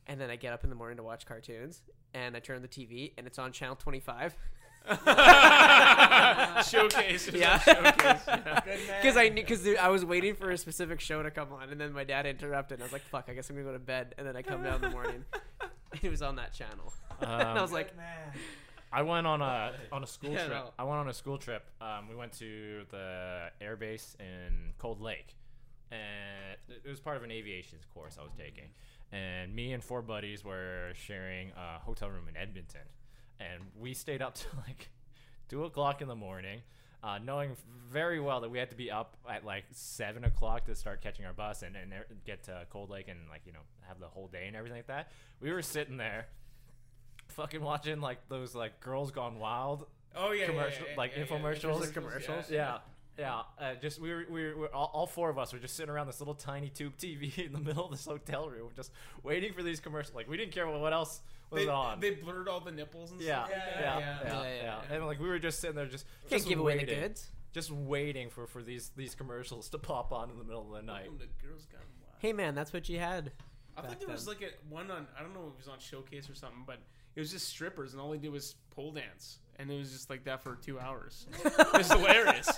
And then I get up in the morning to watch cartoons, and I turn on the TV, and it's on channel 25 showcase. Yeah. a showcase. Yeah. because I knew because I was waiting for a specific show to come on, and then my dad interrupted. And I was like, "Fuck, I guess I'm gonna go to bed." And then I come down in the morning, and it was on that channel. and I Um, was like, man. I went on a on a school Yeah, trip. no. I went on a school trip. Um, we went to the air base in Cold Lake, and it was part of an aviation course I was taking. And me and four buddies were sharing a hotel room in Edmonton, and we stayed up till like two o'clock in the morning. Uh, knowing very well that we had to be up at like seven o'clock to start catching our bus and, and get to Cold Lake and like you know have the whole day and everything like that. We were sitting there, fucking watching like those like Girls Gone Wild Oh yeah, commercial, like infomercials, Like commercials? Yeah, yeah. Uh, just we were, we were all, all four of us were just sitting around this little tiny tube TV in the middle of this hotel room, just waiting for these commercials. Like we didn't care what, what else was They, on. they blurred all the nipples and yeah, stuff. yeah, like yeah, that. yeah, Yeah, yeah, yeah, yeah. And like we were just sitting there, just "Can't just give away the goods." just waiting for for these these commercials to pop on in the middle of the night. Welcome to Girls Gone Wild. Hey man, that's what you had. I back thought there was like a one on I don't know if it was on Showcase or something, but it was just strippers and all they did was pole dance, and it was just like that for two hours. it was hilarious.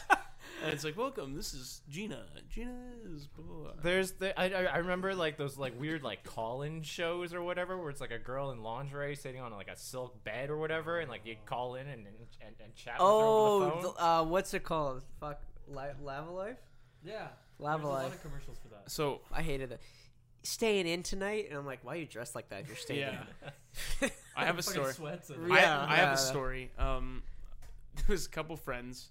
And it's like, welcome, this is Gina. Gina is blah, blah, blah. There's the I, I I remember like those like weird like call-in shows or whatever where it's like a girl in lingerie sitting on like a silk bed or whatever and like you call in and and, and, and chat with her over the Oh, phone. the, uh, what's it called? Fuck, Li- Lavalife. Yeah. Lava There's a lot Life. of commercials for that. So I hated it. Staying in tonight, and I'm like, why are you dressed like that if you're staying yeah, in? I have a Fucking story. Sweats and I, Yeah, I have yeah. a story. Um, there was a couple friends.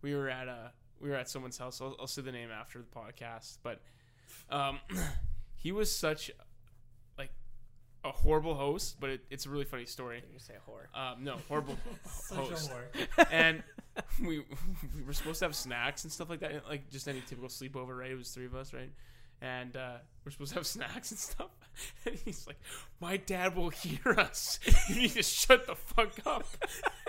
We were at a we were at someone's house. I'll, I'll say the name after the podcast, but um, he was such like a horrible host. But it, it's a really funny story. You say whore. Um, no, horrible host. and we we were supposed to have snacks and stuff like that, like just any typical sleepover, right? It was three of us, right? And uh, we're supposed to have snacks and stuff. And he's like, "My dad will hear us. You need to shut the fuck up."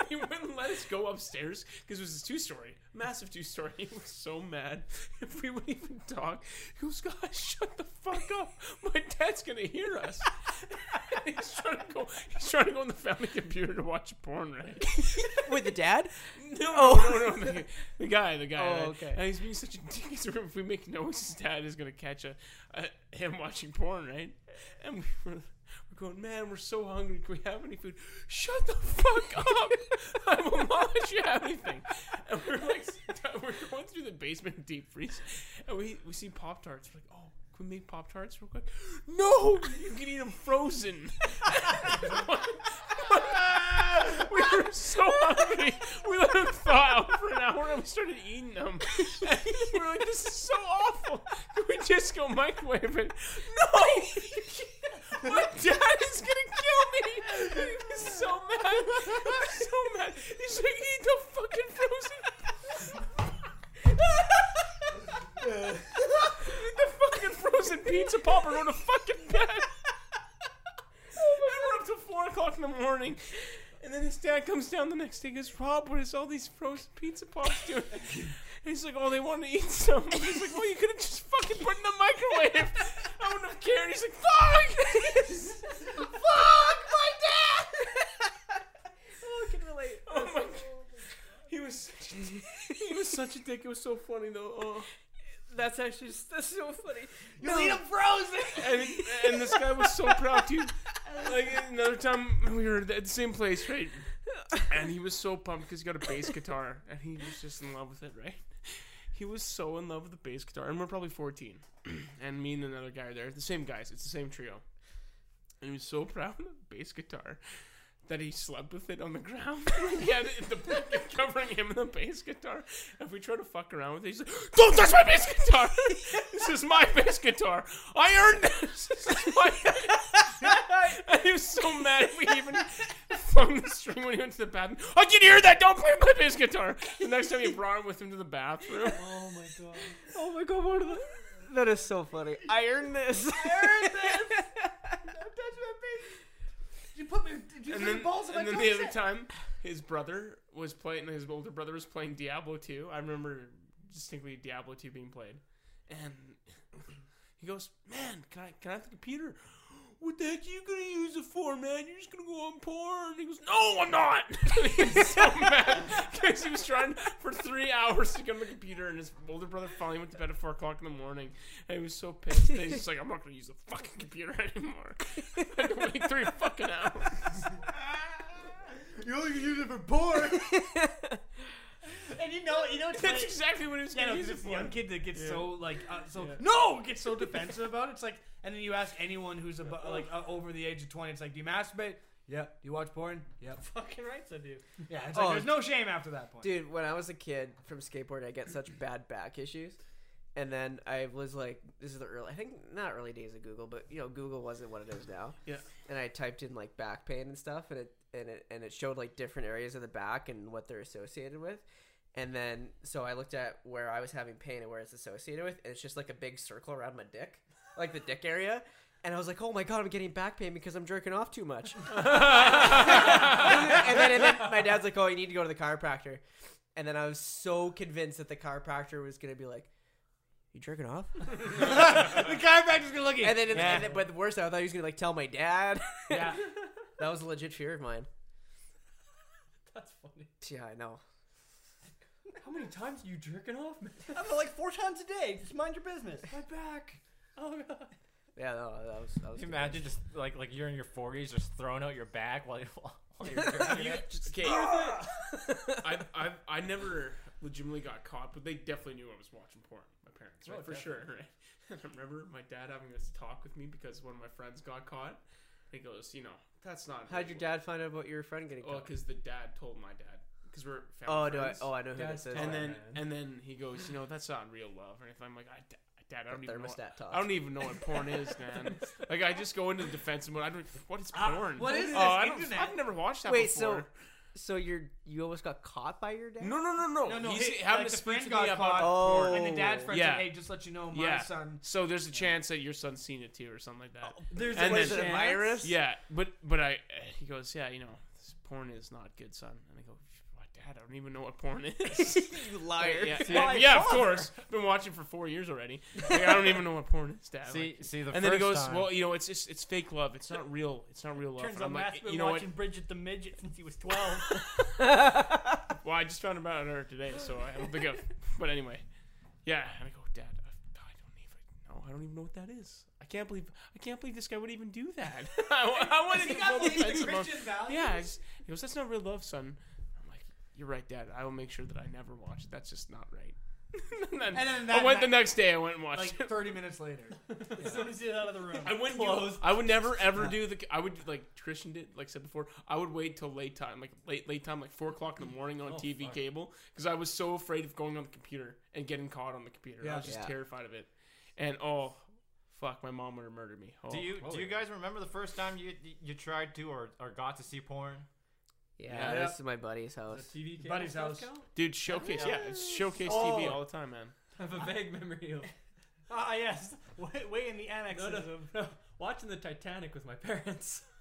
he wouldn't let us go upstairs because it was a two story, massive two story. He was so mad if we would even talk. He goes, "Guys, shut the fuck up! My dad's gonna hear us." he's trying to go. He's trying to go on the family computer to watch porn, right? With the dad? No, Oh. no, no, the, the guy, the guy. Oh, right? okay. And he's being such a dick. If we make noises, dad is gonna catch a, a him watching porn, right? And we were, we're going, man, we're so hungry. Can we have any food? Shut the fuck up! I will not let you have anything. And we're like, we're going through the basement deep freeze, and we we see pop tarts. We're like, oh. Can we make Pop Tarts real quick? No! You can eat them frozen! we were so hungry. We let them thaw out for an hour and we started eating them. And we were like, this is so awful. Can we just go microwave it? No! My dad is gonna kill me! And he was so mad. He was so mad. He's like, eat the fucking frozen. eat the fucking frozen pizza pop or go to fucking bed. And we're up till four o'clock in the morning. And then his dad comes down the next day and goes, Rob, what is all these frozen pizza pops doing? And he's like, oh, they want to eat some. And he's like, well, you could have just fucking put it in the microwave. I wouldn't have cared. He's like, fuck! fuck my dad! Oh, I can relate. Oh my God. He was such a, he was such a dick. It was so funny though. Oh. That's actually that's so funny. You eat them frozen. And, and this guy was so proud too. Like another time we were at the same place, right? And he was so pumped because he got a bass guitar, and he was just in love with it, right? He was so in love with the bass guitar, and we're probably 14, and me and another guy are there, the same guys, it's the same trio, and he was so proud of the bass guitar that he slept with it on the ground. he had it, the blanket covering him in the bass guitar. And if we try to fuck around with it, he's like, "Don't touch my bass guitar! this is my bass guitar. I earned this. This is my." and he was so mad if we even flung the string when he went to the bathroom. I can hear that. Don't play my bass guitar. The next time he brought it with him to the bathroom. Oh my god. Oh my god, what are the... That is so funny. I earned this. I earned this. Don't touch my baby. Did you put me? Did you and then, the balls in my and then the other set? time, his brother was playing. His older brother was playing Diablo 2. I remember distinctly Diablo 2 being played, and he goes, "Man, can I can I have the computer?" What the heck are you gonna use it for, man? You're just gonna go on porn. He goes, No, I'm not. he was so mad because he was trying for three hours to get on the computer, and his older brother finally went to bed at four o'clock in the morning, and he was so pissed. And he's just like, I'm not gonna use the fucking computer anymore. I had wait three fucking hours. You only can use it for porn. and you know, you know, it's That's exactly what he was Yeah, gonna no, use it this young kid that gets Yeah. so like uh, so Yeah. no gets so defensive about it. It's like, and then you ask anyone who's about, like uh, over the age of twenty, it's like, do you masturbate? Yeah. Do you watch porn? Yeah. Fucking right, I do. Yeah. It's like Oh. there's no shame after that point. Dude, when I was a kid from skateboarding, I get such bad back issues. And then I was like, this is the early, I think not early days of Google, but you know, Google wasn't what it is now. Yeah. And I typed in like back pain and stuff, and it and it and it showed like different areas of the back and what they're associated with. And then so I looked at where I was having pain and where it's associated with, and it's just like a big circle around my dick, like the dick area. And I was like, oh my god, I'm getting back pain because I'm jerking off too much. and, then, and then my dad's like, "Oh, you need to go to the chiropractor." And then I was so convinced that the chiropractor was gonna be like, "You jerking off?" the chiropractor's gonna look at you. And then, yeah. and then but the worst, I thought he was gonna like tell my dad. yeah. that was a legit fear of mine. That's funny. Yeah, I know. How many times are you jerking off, man? I feel like four times a day. Just mind your business. My back. Oh god. Yeah, no, that was that was. Can you imagine just like like you're in your 40s, just throwing out your back while, you, while you're jerking it? Okay, I, I, I never legitimately got caught, but they definitely knew I was watching porn. My parents, right, Oh, for sure, right. And I remember my dad having this talk with me because one of my friends got caught. He goes, you know, that's not. How'd your dad find out about your friend getting Oh, caught? because the dad told my dad. Because we're family Oh, do I? friends. Oh, I know who Dad's this is. and then and then he goes, you know, that's not real love or anything. I'm like, I, Dad, I don't The even know. What, talk. I don't even know what porn is, man. like I just go into the defense mode. I don't. What is Ah, porn? what is oh, this? I don't, Internet? I've never watched that Wait, so before. so you're you almost got caught by your dad? No, no, no, no. No, no, He's he- having like to the friend got me caught, Oh. porn. And the dad's friend Yeah. said, "Hey, just let you know, my Yeah. son." So there's a chance that your son's seen it too, or something like that. There's And a then- a chance. virus? Yeah, but but I, he goes, yeah, you know, this porn is not good, son. And I go, what, Dad? I don't even know what porn is. you liar. yeah, See, yeah, I yeah, of told her. course. Been watching for four years already. Like, I don't even know what porn is, Dad. See, Like, see the and first then he goes, time, "Well, you know, it's just it's fake love. It's not real. It's not real love." Turns out I'm Matt's like, been you know what? watching Bridget the Midget since he was 12. Well, I just found out about her today, so I don't think I've. But anyway, yeah. And I go, Dad, I, I don't even know. I don't even know what that is. I can't believe I can't believe this guy would even do that. I, I wanted to full defense of him. Yeah, he goes, "That's not real love, son." I'm like, "You're right, Dad. I will make sure that I never watch it. That's just not right." and then, And then I that went the next day. I went and watched like it. 30 minutes later. as soon as he's out of the room. I wouldn't. Do, I would never ever do the. I would like Christian did, like I said before. I would wait till late time, like late late time, like four o'clock in the morning on Oh, TV fuck. cable, because I was so afraid of going on the computer and getting caught on the computer. I was just Yeah. terrified of it. And oh, fuck, my mom would have murdered me. Oh. Do you do you guys remember the first time you you tried to or, or got to see porn? Yeah, Yeah. this is my buddy's house. The TV cable Buddy's stuff house. count? dude? Showcase, yeah, it's showcase Oh. TV all the time, man. I have a vague memory of Ah, yes. Way, way in the annexes no, no, of. no, watching the Titanic with my parents.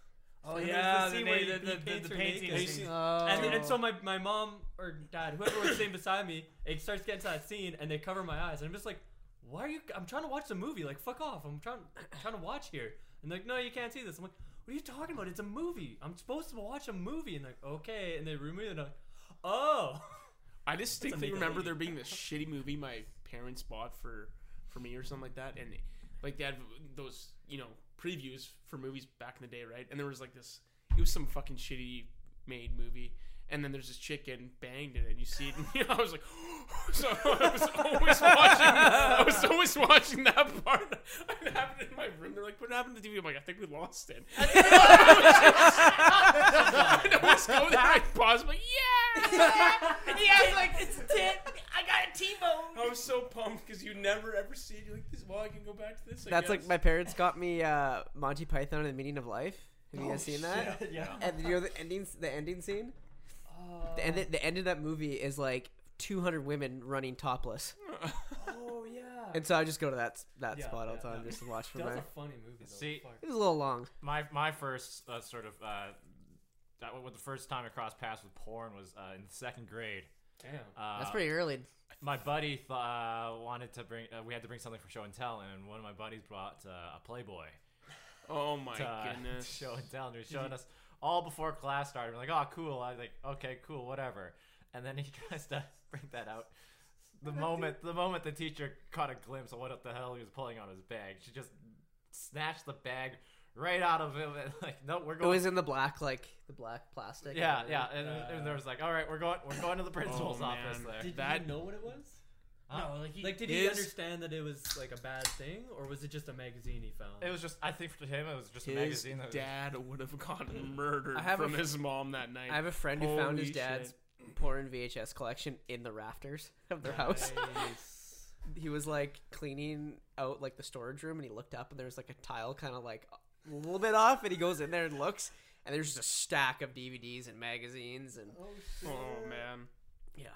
Oh, And yeah. there's The the scene scene where where he, the- he the- paints the her painting naked. scene. Oh. And, and so my, my mom or dad, whoever was sitting beside me, it starts getting to that scene, and they cover my eyes, and I'm just like, "Why are you? I'm trying to watch the movie. Like, fuck off. I'm trying trying to watch here." And they're like, "No, you can't see this." I'm like, "What are you talking about? It's a movie. I'm supposed to watch a movie." And like, "Okay." And they room me, and I'm like, "Oh." I distinctly remember there being this shitty movie my parents bought for for me or something like that, and like they had those you know previews for movies back in the day, right? And there was like this, it was some fucking shitty made movie, and then there's this chick getting banged in it. You see it, and you know, I was like, so I was always watching. I was always watching that part. It happened in my room. They're like, "What happened to the TV?" I'm like, "I think we lost it." I always go there, I pause, I'm like, "Yeah." yeah, like, it's tit. I got a T-bone. I was so pumped because you never ever see it. You're like, this. Well, I can go back to this. I That's like my parents got me uh, Monty Python and the Meaning of Life. Have you guys seen that? Oh, Yeah. And you know the ending, the ending scene. The end, the end of that movie is like 200 women running topless, Oh yeah. and so I just go to that that Yeah, spot all the yeah, time yeah. just to watch from That was there. a funny movie. Though. See- Fuck. It was a little long. My my first uh, sort of uh, that was the first time I crossed paths with porn was uh, in second grade. Damn. Uh, That's pretty early. My buddy th- uh, wanted to bring. Uh, we had to bring something for show and tell, and one of my buddies brought uh, a Playboy oh my to uh, goodness. show and tell, and he was showing us all before class started. We're like, "Oh, cool." I was like, "Okay, cool, whatever." And then he tries to bring that out. The moment, the moment the teacher caught a glimpse of what the hell he was pulling out of his bag, she just snatched the bag right out of him. And like, no, we're going It was in the black, like the black plastic. yeah, and yeah, everything. and, and there was like, "All right, we're going, we're going to the oh, principal's Oh, office." There. Did That- he know what it was? Huh? No, uh, like, he, Like, did he His- understand that it was like a bad thing, or was it just a magazine he found? It was just, I think for him, it was just a His magazine. That was dad would have gotten murdered I have a from f- his mom that night. I have a friend who found his Holy dad's shit. porn VHS collection in the rafters of their house. Nice. he was like cleaning out like the storage room and he looked up and there was like a tile kind of like a little bit off and he goes in there and looks and there's just a stack of DVDs and magazines and oh, shit. Oh man. yeah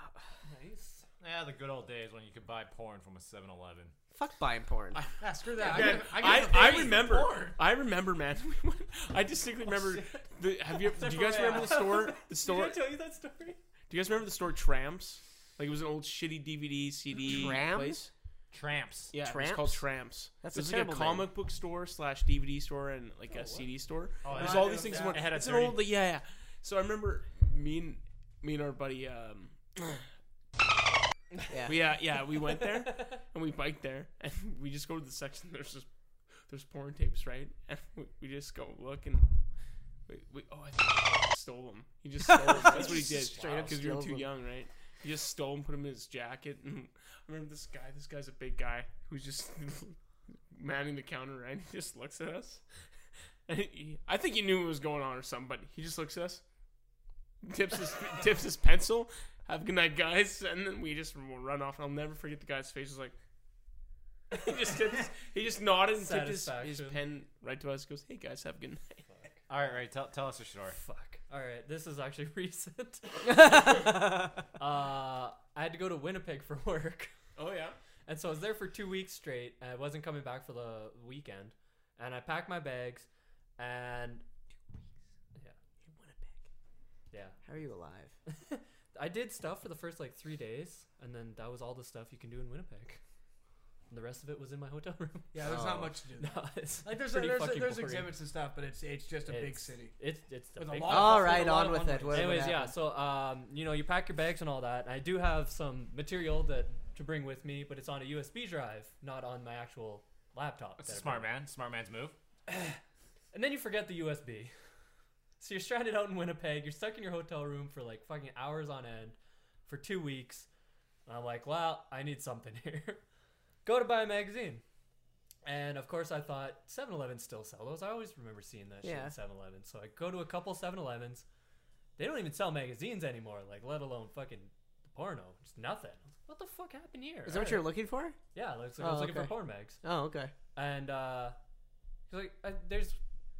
Nice. Yeah, the good old days when you could buy porn from a 7-Eleven. fuck buying porn ah, screw that. Man, I, I, got I, remember. porn. I remember, man. I distinctly remember. The, have you? Do you guys remember the store? The store. Did I tell you that story? Do you guys remember the store Tramps? Like it was an old shitty DVD CD Tramp? place. Tramps. Yeah, it was called Tramps. That's it a was like a terrible name. comic book store slash DVD store and like a CD store. Oh, There's all these things. in Yeah. one. It had a it's an old, yeah, yeah. So I remember me and me and our buddy. Um, yeah we uh, yeah, we went there and we biked there and we just go to the section. There's just there's porn tapes, right? And we, we just go look and we, we oh I think he stole them. He just stole them. That's what he did. Straight up because we were too young, right? He just stole them, put them in his jacket. And I remember this guy. This guy's a big guy who's just manning the counter, right? He just looks at us. And he, I think he knew what was going on or something, but he just looks at us, tips his tips his pencil. Have a good night, guys. And then we just run off. And I'll never forget the guy's face. Was like, he just tipped his, he just nodded and tipped his, his pen right to us. Goes, "Hey guys, have a good night." All right, right. Tell, tell us your story. Fuck. All right, this is actually recent. uh, I had to go to Winnipeg for work, Oh yeah. and so I was there for two weeks straight. And I wasn't coming back for the weekend, and I packed my bags, and yeah, In Winnipeg. Yeah. How are you alive? I did stuff for the first like three days, and then that was all the stuff you can do in Winnipeg. And the rest of it was in my hotel room. Yeah, there's not Oh. much to do. no, it's Like there's pretty there's, fucking there's boring. exhibits and stuff, but it's it's just a big It's- city. It's it's the With a big lot of- All with right, on with it. one-ways. What, what Anyways, yeah. happened? So, um, you know, you pack your bags and all that. I do have some material that to bring with me, but it's on a USB drive, not on my actual laptop. That's a that I smart bring. man. Smart man's move. And then you forget the USB. So you're stranded out in Winnipeg. You're stuck in your hotel room for like fucking hours on end for two weeks. And I'm like, well, I need something here. Go to buy a magazine. And of course, I thought 7 Elevens still sell those. I always remember seeing that shit Yeah. in 7 Elevens. So I go to a couple 7 Elevens. They don't even sell magazines anymore, like, let alone fucking porno. Just nothing. What the fuck happened here? Is that what you're looking for? Yeah, like, so I Oh, was looking for okay. porn mags. Oh, okay. And uh, 'cause, like I, there's,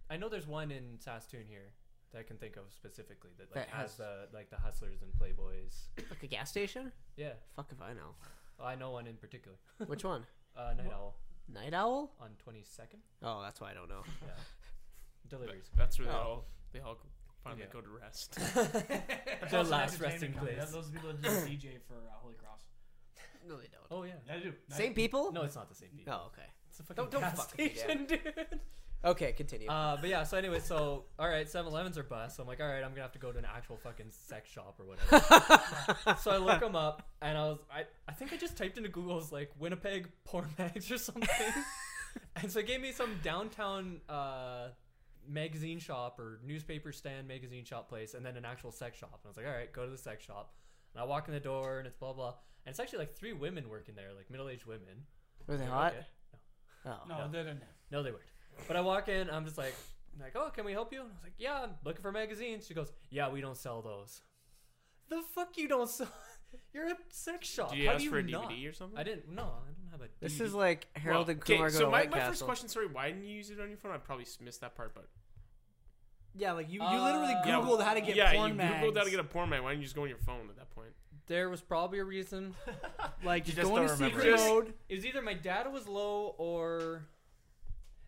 I know there's one in Saskatoon here that I can think of specifically that like That has, has- the like the hustlers and playboys. Like a gas station? Yeah, Fuck if I know. well, I know one in particular. Which one? Uh, Night Owl Night Owl? on 22nd. Oh, that's why I don't know. Yeah, deliveries. That's where they Oh. all they all finally Yeah. go to rest. Their also an last entertainment resting company. place. Those people that do DJ for uh, Holy Cross. No, they don't. Oh yeah. I do. Same people? No, it's not the same people. Oh, okay. It's a fucking Don't- don't gas fucking station, dude. Okay, continue. Uh, but yeah, so anyway, so all right, 7-Elevens are bust. So I'm like, all right, I'm gonna have to go to an actual fucking sex shop or whatever. so I look them up, and I was, I, I think I just typed into Google's like Winnipeg porn mags or something, and so it gave me some downtown uh, magazine shop or newspaper stand magazine shop place, and then an actual sex shop. And I was like, all right, go to the sex shop. And I walk in the door, and it's blah blah, and it's actually like three women working there, like middle aged women. Were they Like, hot? okay. Oh. No, No. they didn't. No, they weren't. But I walk in, I'm just like, like, oh, can we help you? And I was like, yeah, I'm looking for magazines. She goes, yeah, we don't sell those. The fuck you don't sell? You're a sex shop. Do you How ask do you for a not? DVD or something? I didn't. No, I don't have a. This is like Harold Well, and Kumar go so to my, White my Castle. first question, sorry, why didn't you use it on your phone? I probably missed that part, but Yeah, like you, you Uh, literally Yeah, Googled how to get yeah, porn you mags. googled how to get a porn mag. Why didn't you just go on your phone at that point? There was probably a reason. like You just just go into don't remember secret it. mode. It was either my data was low or.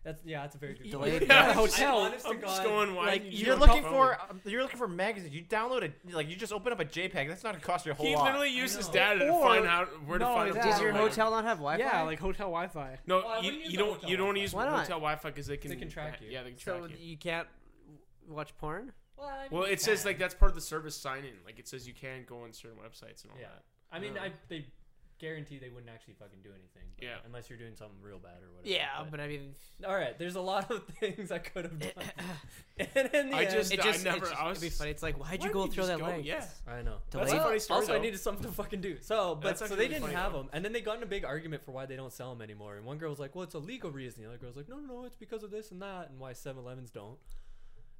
That's yeah, that's a very good. Delayed point. Yeah, I- hotel. I'm just going. Why like, didn't you You're use your looking phone? for um, you're looking for magazines. You download it like you just open up a JPEG. That's not gonna cost you a whole He lot. literally used his data to Or- find out where to find a that- Does porn your mag. hotel not have Wi-Fi? Yeah, like hotel Wi-Fi. No, I you, wouldn't use you the don't. hotel You don't Wi-Fi. use Why not? hotel Wi-Fi because they can. can track you. Yeah, they can so track you. you can't watch porn. Well, I Well, mean, it says yeah. like that's part of the service sign in. Like it says you can go on certain websites and all Yeah. that. I mean, Uh, I they guarantee they wouldn't actually fucking do anything. but- Yeah. Unless you're doing something real bad or whatever. Yeah, but I mean, all right. There's a lot of things I could have done. and in the I end, just- it just, I never- it just, I was- it'd be funny. It's like, why'd Why you go didn't through just that go? length? Yeah. I know. Delayed? That's a funny story. also, I though. needed something to fucking do. So, but That's so actually they didn't funny, have though. them, and then they got in a big argument for why they don't sell them anymore. And one girl was like, "Well, it's a legal reason." The other girl was like, "No, no, no, it's because of this and that, and why 7-Elevens don't."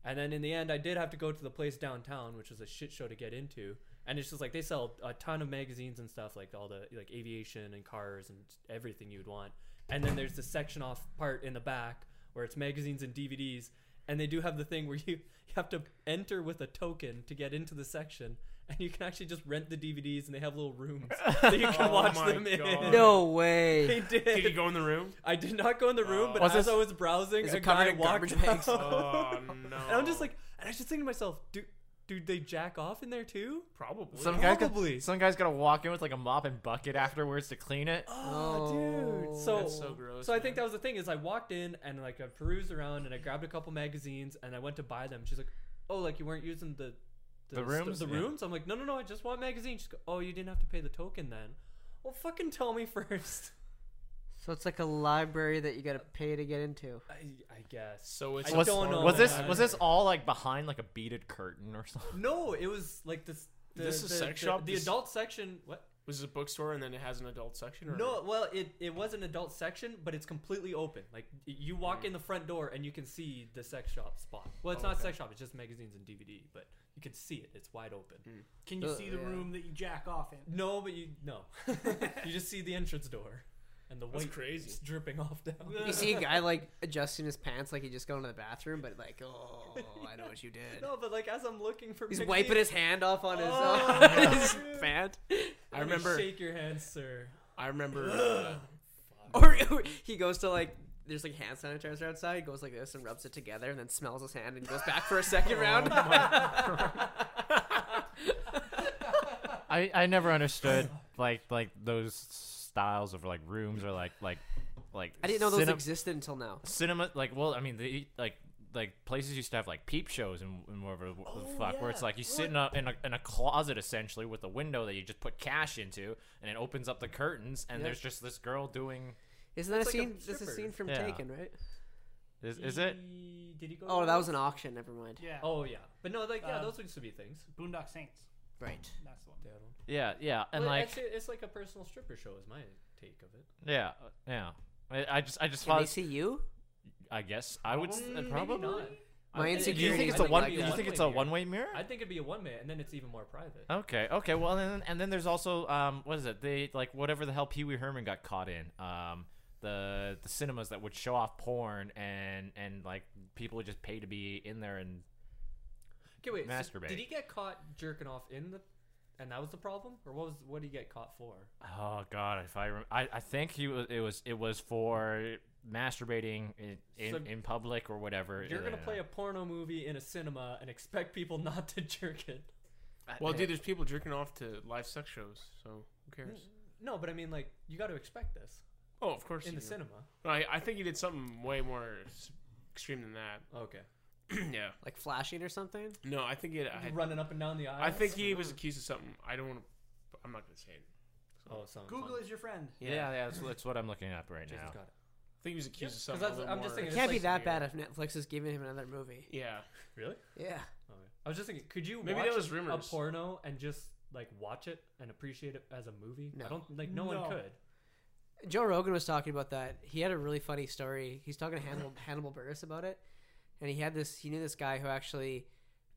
And then in the end, I did have to go to the place downtown, which was a shit show to get into. And it's just like they sell a ton of magazines and stuff, like all the like aviation and cars and everything you'd want. And then there's the section off part in the back where it's magazines and DVDs. And they do have the thing where you, you have to enter with a token to get into the section. And you can actually just rent the DVDs and they have little rooms that you can Oh watch my them in. God. No They way. did. Did you go in the room? I did not go in the room, Oh. but as this- I was browsing, is a it covered guy in walked out. Oh no! And I'm just like, and I was just thinking to myself, do, do they jack off in there too? probably. Some guy's Probably. got, some guy's gotta walk in with like a mop and bucket afterwards to clean it. Oh, Oh. dude. So, That's so gross, so I think that was the thing is I walked in and like I perused around and I grabbed a couple magazines and I went to buy them. She's like, "Oh, like you weren't using the The st- rooms? the Yeah. rooms?" I'm like, "No, no, no. I just want magazines." She's like, "Oh, you didn't have to pay the token then." Well, fucking tell me first. So it's like a library that you gotta pay to get into. I, I guess. So it's I was, don't know, was this man. was this all like behind like a beaded curtain or something? No, it was like this. The, This is the, sex the- shop? The This- adult section. What? was it a bookstore and then it has an adult section? Or No, well, it, it was an adult section, but it's completely open. Like you walk in the front door and you can see the sex shop spot. Well, it's Oh, not okay. sex shop; it's just magazines and DVD. But you can see it; it's wide open. Can you Uh, see the yeah. room that you jack off in? No, but you no, you just see the entrance door, and the That's white crazy. just dripping off down. You see a guy like adjusting his pants like he just going to the bathroom, but like, oh, I know what you did. no, but like as I'm looking for, He's magazines- wiping his hand off on his, Oh, uh, his pant. I Let me remember. Shake your hand, sir. I remember. Uh, Or he goes to like, there's like hand sanitizer outside. He goes like this and rubs it together, and then smells his hand and goes back for a second round. I, I never understood like like those styles of like rooms or like like like I didn't know those cine- existed until now. cinema like well I mean the like like places used to have like peep shows and, and whatever the Oh, fuck where it's like you sit in a, in a in a closet essentially with a window that you just put cash into and it opens up the curtains and Yeah. there's just this girl doing Isn't that a like a scene? That's a scene from Yeah. Taken, right? is, is it Did he go? Oh, that was an auction. Never mind. Yeah. Oh yeah, but no, like yeah, Um, those used to be things. Boondock Saints. Right. That's the one. yeah yeah and Well, like I'd it's like a personal stripper show. Is my take of it. yeah yeah I, I just I just Can they thought see you? I guess I would s- Mm, maybe probably not. My I- do you think is it's a like one that. do you think it's a one-way one way mirror I think it'd be a one way, and then it's even more private. Okay, okay. Well, and then, and then there's also um, what is it? They like whatever the hell Pee Wee Herman got caught in. Um, the the cinemas that would show off porn and and like people would just pay to be in there and Okay, wait. so did he get caught jerking off in the, and that was the problem, or what was what did he get caught for? oh god, if I rem- I, I think he was it was it was for masturbating in in, So- in public or whatever. You're gonna play a porno movie in a cinema and expect people not to jerk it. Well, dude, there's people jerking off to live sex shows, so who cares? No, but I mean, like, you got to expect this Oh, of course. in you the do. cinema. I, I think he did something way more extreme than that. Okay. yeah. Like flashing or something? No, I think it. I, running up and down the aisle. I think he was accused of something. I don't want to. I'm not gonna say it. Oh, some, Google is your friend. Yeah, yeah, that's, that's what I'm looking up right Jason's now. got it. I think he was accused Yeah, of 'cause something. that's- a little I'm just more thinking It can't be that severe. bad if Netflix is giving him another movie. Yeah. Really? Yeah. Oh, okay. I was just thinking, could you Maybe watch that was a porno and just like watch it and appreciate it as a movie? No. I don't like. No, No. one could. Joe Rogan was talking about that. He had a really funny story. He's talking to Hannibal, Hannibal Buress about it, and he had this. He knew this guy who actually,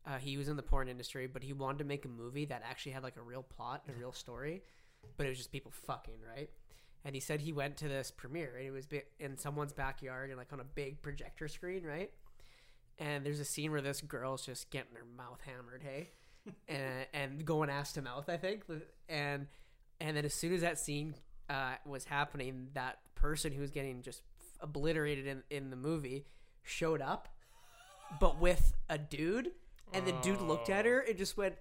uh, he was in the porn industry, but he wanted to make a movie that actually had like a real plot, a real story, but it was just people fucking, right? And he said he went to this premiere and it was in someone's backyard and like on a big projector screen, right? And there's a scene where this girl's just getting her mouth hammered, hey, and and going ass to mouth, I think, and and then as soon as that scene uh, was happening, that person who was getting just obliterated in, in the movie showed up, but with a dude, and the dude looked at her oh. and just went,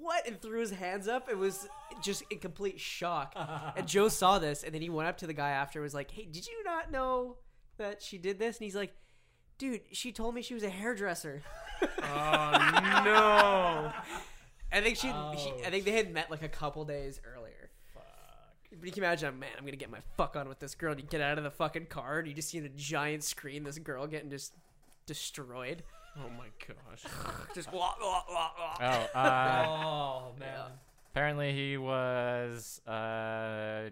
"What?" and threw his hands up. It was just in complete shock. and Joe saw this, and then he went up to the guy after, and was like, "Hey, did you not know that she did this?" And he's like. Dude, she told me she was a hairdresser. Oh no. I think she, she I think they had met like a couple days earlier. But you can imagine, man, I'm gonna get my fuck on with this girl. And you get out of the fucking car, and you just see in a giant screen this girl getting just destroyed. Oh my gosh. Just wah, wah, wah, wah. Oh, uh, oh man. Apparently, he was uh,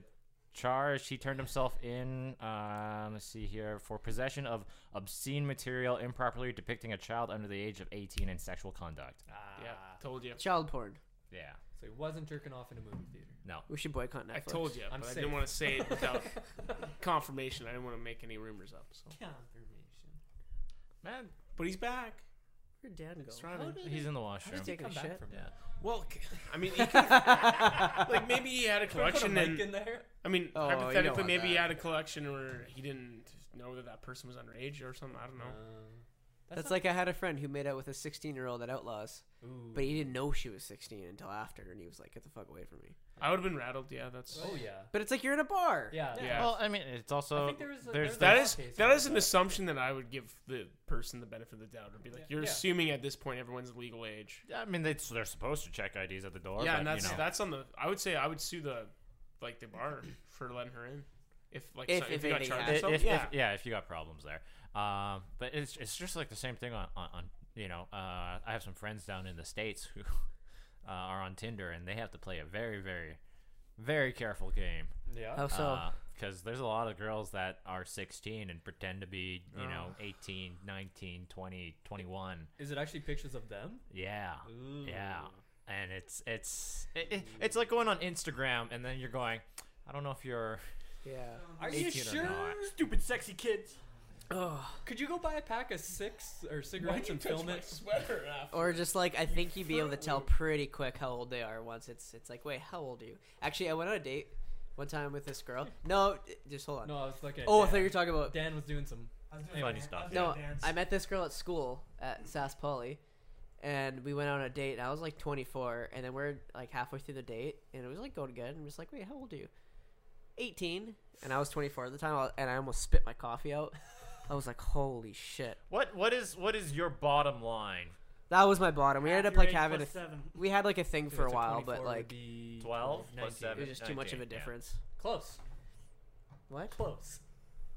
charged. He turned himself in. Um, let's see here for possession of obscene material improperly depicting a child under the age of 18 in sexual conduct. Yeah, told you. Child porn. Yeah. So he wasn't jerking off in a movie theater. No. We should boycott Netflix. I told you, I'm but I safe. didn't want to say it without confirmation. I didn't want to make any rumors up. So, Confirmation. Man, but he's back. Where'd Dan go? He's trying to. he's in the washroom. did he taking come a back shit? from Yeah. Well, c- I mean, he could, like maybe he had a Can we put a collection, and in there. I mean, Oh, you don't hypothetically, want maybe he that. had a collection where he didn't know that that person was underage or something. I don't know. Uh, Uh, That's like I had a friend who made out with a 16 year old at Outlaws, Ooh. but he didn't know she was 16 until after, and he was like, "Get the fuck away from me." I would have been rattled. Yeah, that's. Oh yeah. But it's like you're in a bar. Yeah. Yeah. Well, I mean, it's also I think there is a- there's there's That a- case that an that. assumption that I would give the person the benefit of the doubt. Or be like, Yeah. you're Yeah. assuming at this point everyone's legal age. I mean, they, they're supposed to check IDs at the door. yeah, but, and that's you know. that's on the. I would say I would sue the, like the bar for letting her in, if like If- so- if you got anything charged. happened. if, something. if- yeah. yeah, if you got problems there. Um, but it's it's just like the same thing on, on, on you know, uh, I have some friends down in the states who uh, are on Tinder and they have to play a very very very careful game. Yeah. How so? Because there's a lot of girls that are 16 and pretend to be, you know, Oh. 18, 19, 20, 21. Is it actually pictures of them? Yeah. Ooh. Yeah. And it's it's it, it, it's like going on Instagram and then you're going, I don't know if you're yeah. Are you 18 or sure? not. Stupid sexy kids. Oh. Could you go buy a pack of six or cigarettes and film it? sweater Or just like I think you'd be able to tell pretty quick how old they are once it's it's like wait how old are you? Actually, I went on a date one time with this girl. No, just hold on. No, I was looking. At oh, I thought you were talking about. Dan was doing some. I was doing Funny stuff. No, I met this girl at school at Sask Poly, and we went on a date. And I was like 24, and then we're like halfway through the date, and it was like going good. And I'm just like, wait, how old are you? 18, and I was 24 at the time, and I almost spit my coffee out. I was like, holy shit. What what is what is your bottom line? That was my bottom. We ended up like having a th- seven. we had like a thing for a while, 24 but would like be 12 plus 19. seven. it was just too much of a 19, yeah. difference. Close. What? Close.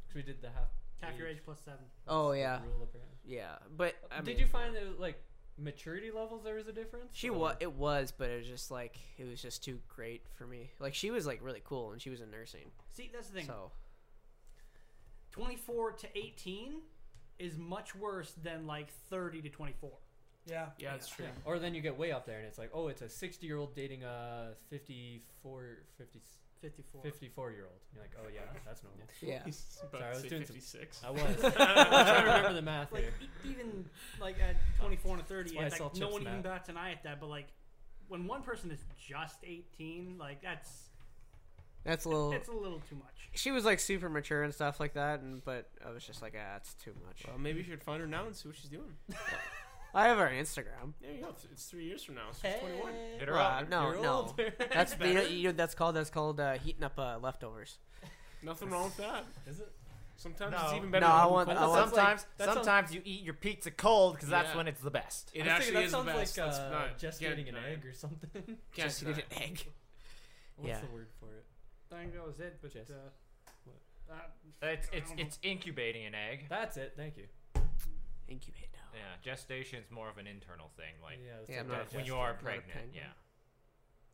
'Cause we did the half. Half your age plus seven. Oh yeah, Rule yeah. But I did mean, you find that like maturity levels there was a difference? She was. It was, but it was just like it was just too great for me. Like she was like really cool, and she was in nursing. See, that's the thing. So 24 to 18 is much worse than like 30 to 24. Yeah. Yeah, that's true. Yeah. Or then you get way up there and it's like, oh, it's a 60 year old dating a 54, 50, 54. 54 year old. You're like, oh yeah, that's normal. yeah, He's about Sorry, I was say doing some- 56. I was. I was trying to remember the math Like here. even like at 24 and 30, That's why I it's sell like no chips, one even bats an eye at that. But like when one person is just 18, like that's that's a little. it's a little too much. She was like super mature and stuff like that, and but I was just like, ah, it's too much. Well, maybe you should find her now and see what she's doing. I have her Instagram. There you go. It's, it's three years from now. So she's 21. Hit her Well, up. no, You're no. older. That's you know, you know, that's called that's called uh, heating up uh, leftovers. Nothing wrong with that. Is it? Sometimes No. it's even better. No, I want- I That want- sounds like- sometimes sounds- sometimes you eat your pizza cold because that's Yeah. when it's the best. It actually thinking is that the sounds best. like uh, not- just can't eating an egg or something. Just deny eat an egg. What's Yeah. the word for it? I think that was it. But Just- uh, that- It's it's it's incubating an egg. That's it. Thank you. Incubate now. Yeah, gestation's more of an internal thing, like yeah, it's Yeah, I'm not a when you are not a pregnant. penguin. Yeah.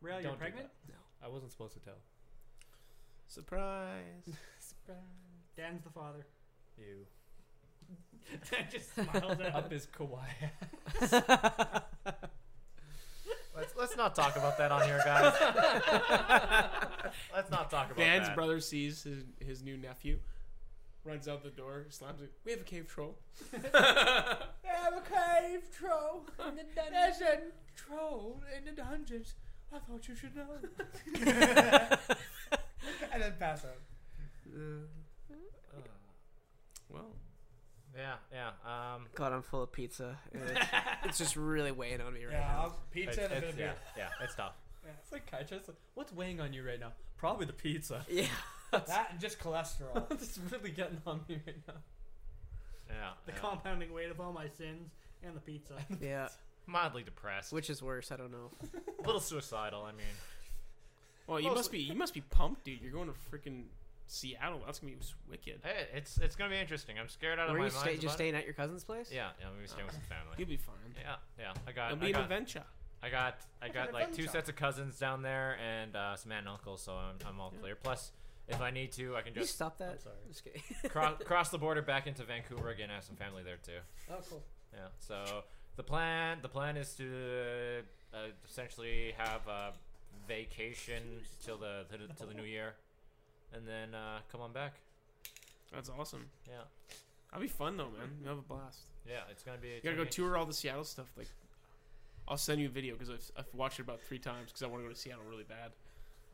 Real, Don't you're do pregnant? I wasn't supposed to tell. Surprise. Surprise. Dan's the father. You Dan just smiles at up his kawaii. Let's let's not talk about that on here, guys. let's not talk about that. Dan's that. brother sees his, his new nephew, runs out the door, slams it. We have a cave troll. We have a cave troll in the dungeon. There's a troll in the dungeons. I thought you should know. and then pass out. Uh, well, Yeah, yeah. Um, God, I'm full of pizza. It's, it's just really weighing on me right Yeah, now. I'll- pizza it's, and a bit of yeah, beer. yeah, it's tough. It's like Kai just like, what's weighing on you right now? Probably the pizza. Yeah. That and just cholesterol. it's really getting on me right now. Yeah, The yeah. compounding weight of all my sins and the pizza. Yeah. mildly depressed, Which is worse? I don't know. a little suicidal. I mean, well, you must be you must be pumped, dude. You're going to freaking Seattle. That's gonna be wicked. hey, it's it's gonna be interesting. I'm scared out of my you mind. stay, just about it. staying at your cousin's place? Yeah, yeah. I'm gonna be staying with some family. You'll be fine. Yeah, yeah. I got, It'll I be an got, adventure. I got, I got like two sets of cousins down there and uh, some aunt and uncles, so I'm, I'm all Yeah. clear. Plus, if I need to, I can Can you just stop that? I'm sorry. Just kidding. cross, cross the border back into Vancouver again. I have some family there too. Oh, cool. Yeah. So the plan, the plan is to uh, essentially have a vacation till the till, the- till the new year, and then uh, come on back. That's awesome. Yeah. That'll be fun though, man. You have a blast. Yeah, it's gonna be. You gotta go tour all the Seattle stuff. Like, I'll send you a video because I've, I've watched it about three times because I want to go to Seattle really bad.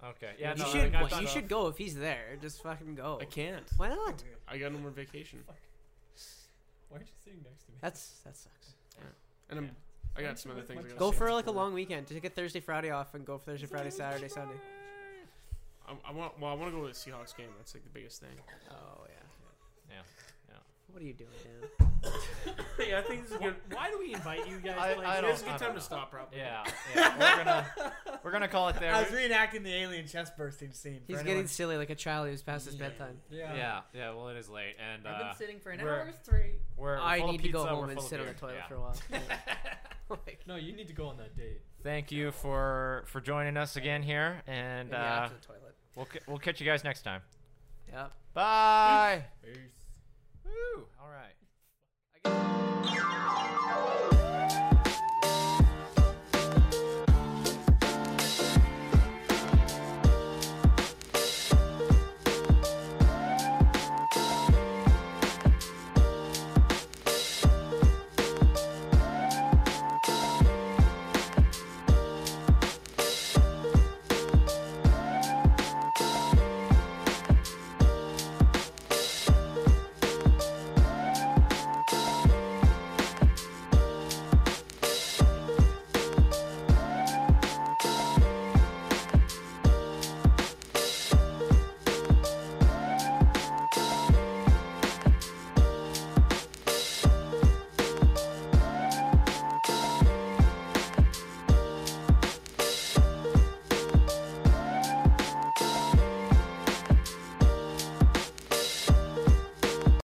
Okay. Yeah. you no, should. I got you should go if he's there. Just fucking go. I can't. Why not? I got no more vacation, Why aren't you sitting next to me? That's that sucks. and I'm. I got some other things. I gotta Go for like a long weekend. Take a Thursday, Friday off, and go for Thursday, Friday, Saturday, Sunday. I, I want. Well, I want to go to the Seahawks game. That's like the biggest thing. Oh yeah. Yeah. What are you doing, Dan? yeah, I think this is Why, why do we invite you guys? I- like, I It's a don't- good time know. to stop, probably. Yeah. Yeah. We're gonna we're gonna call it there. I was reenacting the alien chest bursting scene. for He's anyone- getting silly like a child who's past his bedtime. Yeah. yeah. Yeah. Well, it is late, and I've uh, been sitting for an we're- hour three. we're, we're I full of need to go pizza, we're home and full of sit on the beer. toilet Yeah. for a while. like, No, you need to go on that date. Thank you for for joining us again here, and maybe uh, after the toilet. We'll ca- we'll catch you guys next time. Yep. Bye. Peace. Woo. All right. I guess-